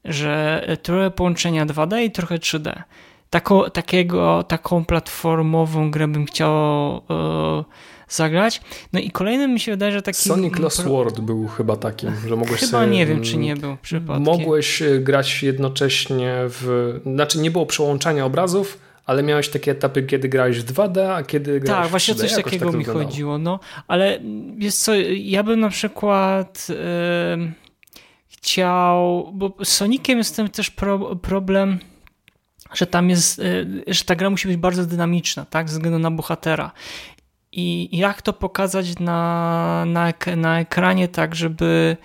że trochę połączenia 2D i trochę 3D. Taką, takiego, taką platformową grę bym chciał yy, zagrać. No i kolejnym mi się wydaje, że taki... Sonic Lost World był chyba takim, że mogłeś Chyba sobie, nie wiem, czy nie był przypadkiem. Mogłeś e, grać jednocześnie w... Znaczy nie było przełączania obrazów, ale miałeś takie etapy, kiedy grałeś w 2D, a kiedy grałeś Tak, właśnie coś takiego tak mi wyglądało. chodziło, no. Ale jest co, ja bym na przykład yy, chciał... Bo z Soniciem jest też pro, problem że tam jest, że ta gra musi być bardzo dynamiczna, tak, ze względu na bohatera. I jak to pokazać na, na, na ekranie, tak, żeby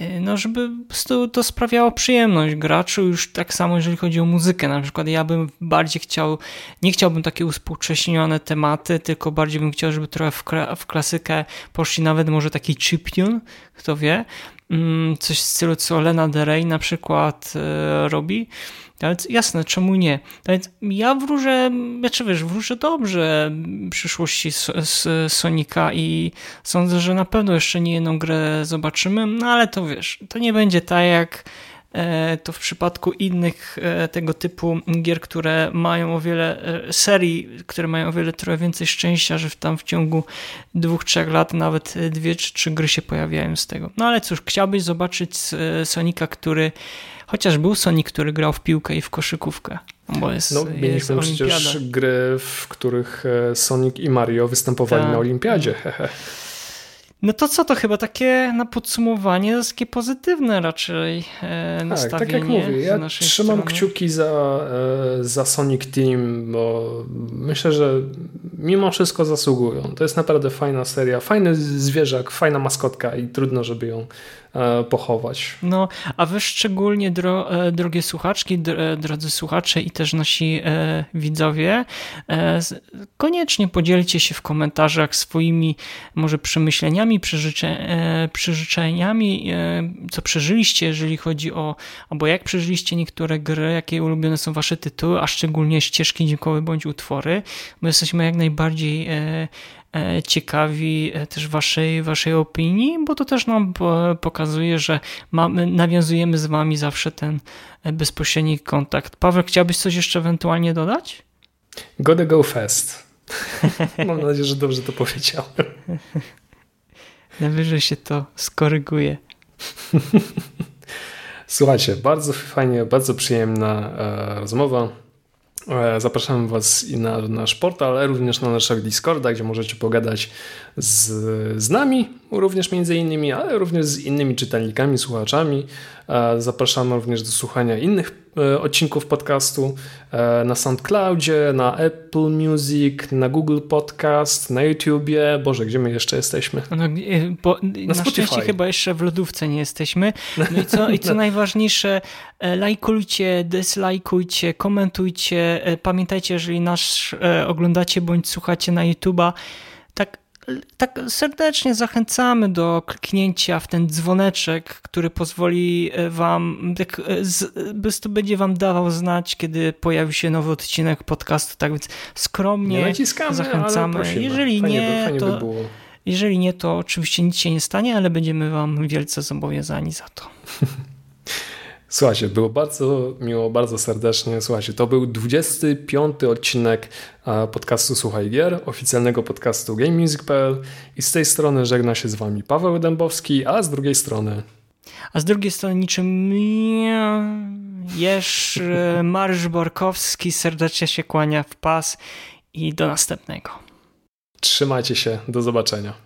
Y, no żeby to sprawiało przyjemność graczu? Już tak samo jeżeli chodzi o muzykę, na przykład ja bym bardziej chciał, nie chciałbym takie uspółcześnione tematy, tylko bardziej bym chciał, żeby trochę w, w klasykę poszli nawet może taki chiptune, kto wie, mm, coś w stylu co Lena Del Rey na przykład e, robi, ale jasne, czemu nie? Więc ja wróżę, wiesz, wróżę dobrze przyszłości Sonika i sądzę, że na pewno jeszcze nie jedną grę zobaczymy, no ale to wiesz, to nie będzie tak jak e, to w przypadku innych e, tego typu gier, które mają o wiele e, serii, które mają o wiele trochę więcej szczęścia, że tam w ciągu dwóch, trzech lat nawet dwie czy trzy gry się pojawiają z tego. No ale cóż, chciałbyś zobaczyć Sonika, który Chociaż był Sonic, który grał w piłkę i w koszykówkę. Bo jest, no, mieliśmy jest przecież gry, w których e, Sonic i Mario występowali Ta. na olimpiadzie. No to co, to chyba takie na podsumowanie to jest takie pozytywne raczej e, tak, nastawienie. Tak jak mówię, ja trzymam strony. kciuki za, e, za Sonic Team, bo myślę, że mimo wszystko zasługują. To jest naprawdę fajna seria, fajny zwierzak, fajna maskotka i trudno, żeby ją pochować. No, a wy szczególnie, dro, e, drogie słuchaczki, e, drodzy słuchacze i też nasi widzowie, koniecznie podzielcie się w komentarzach swoimi może przemyśleniami, przeżyczeniami, co przeżyliście, jeżeli chodzi o, albo jak przeżyliście niektóre gry, jakie ulubione są wasze tytuły, a szczególnie ścieżki dźwiękowe bądź utwory. My jesteśmy jak najbardziej E, ciekawi e, też waszej, waszej opinii, bo to też nam pokazuje, że mamy, nawiązujemy z wami zawsze ten e, bezpośredni kontakt. Paweł, chciałbyś coś jeszcze ewentualnie dodać? Gotta go fast. Mam nadzieję, że dobrze to powiedziałem. Najwyżej się to skoryguje. Słuchajcie, bardzo fajnie, bardzo przyjemna e, rozmowa. E, zapraszamy Was i na nasz portal, ale również na naszego Discorda, gdzie możecie pogadać z, z nami, również między innymi, ale również z innymi czytelnikami, słuchaczami. E, zapraszamy również do słuchania innych odcinków podcastu na SoundCloudzie, na Apple Music, na Google Podcast, na YouTubie. Boże, gdzie my jeszcze jesteśmy? No, bo, na, na szczęście chyba jeszcze w lodówce nie jesteśmy. No i co, i co najważniejsze, lajkujcie, dyslajkujcie, komentujcie. Pamiętajcie, jeżeli nas oglądacie bądź słuchacie na YouTube'a, tak tak serdecznie zachęcamy do kliknięcia w ten dzwoneczek, który pozwoli e, wam, tak, e, to będzie wam dawał znać, kiedy pojawi się nowy odcinek podcastu, tak więc skromnie zachęcamy. Jeżeli fajnie nie, by, to... By jeżeli nie, to oczywiście nic się nie stanie, ale będziemy Wam wielce zobowiązani za to. Słuchajcie, było bardzo miło, bardzo serdecznie. Słuchajcie, to był 25 odcinek podcastu Słuchaj Gier, oficjalnego podcastu GameMusic.pl i z tej strony żegna się z Wami Paweł Dębowski, a z drugiej strony... A z drugiej strony niczym Jesz Mariusz Borkowski serdecznie się kłania w pas i do następnego. Trzymajcie się, do zobaczenia.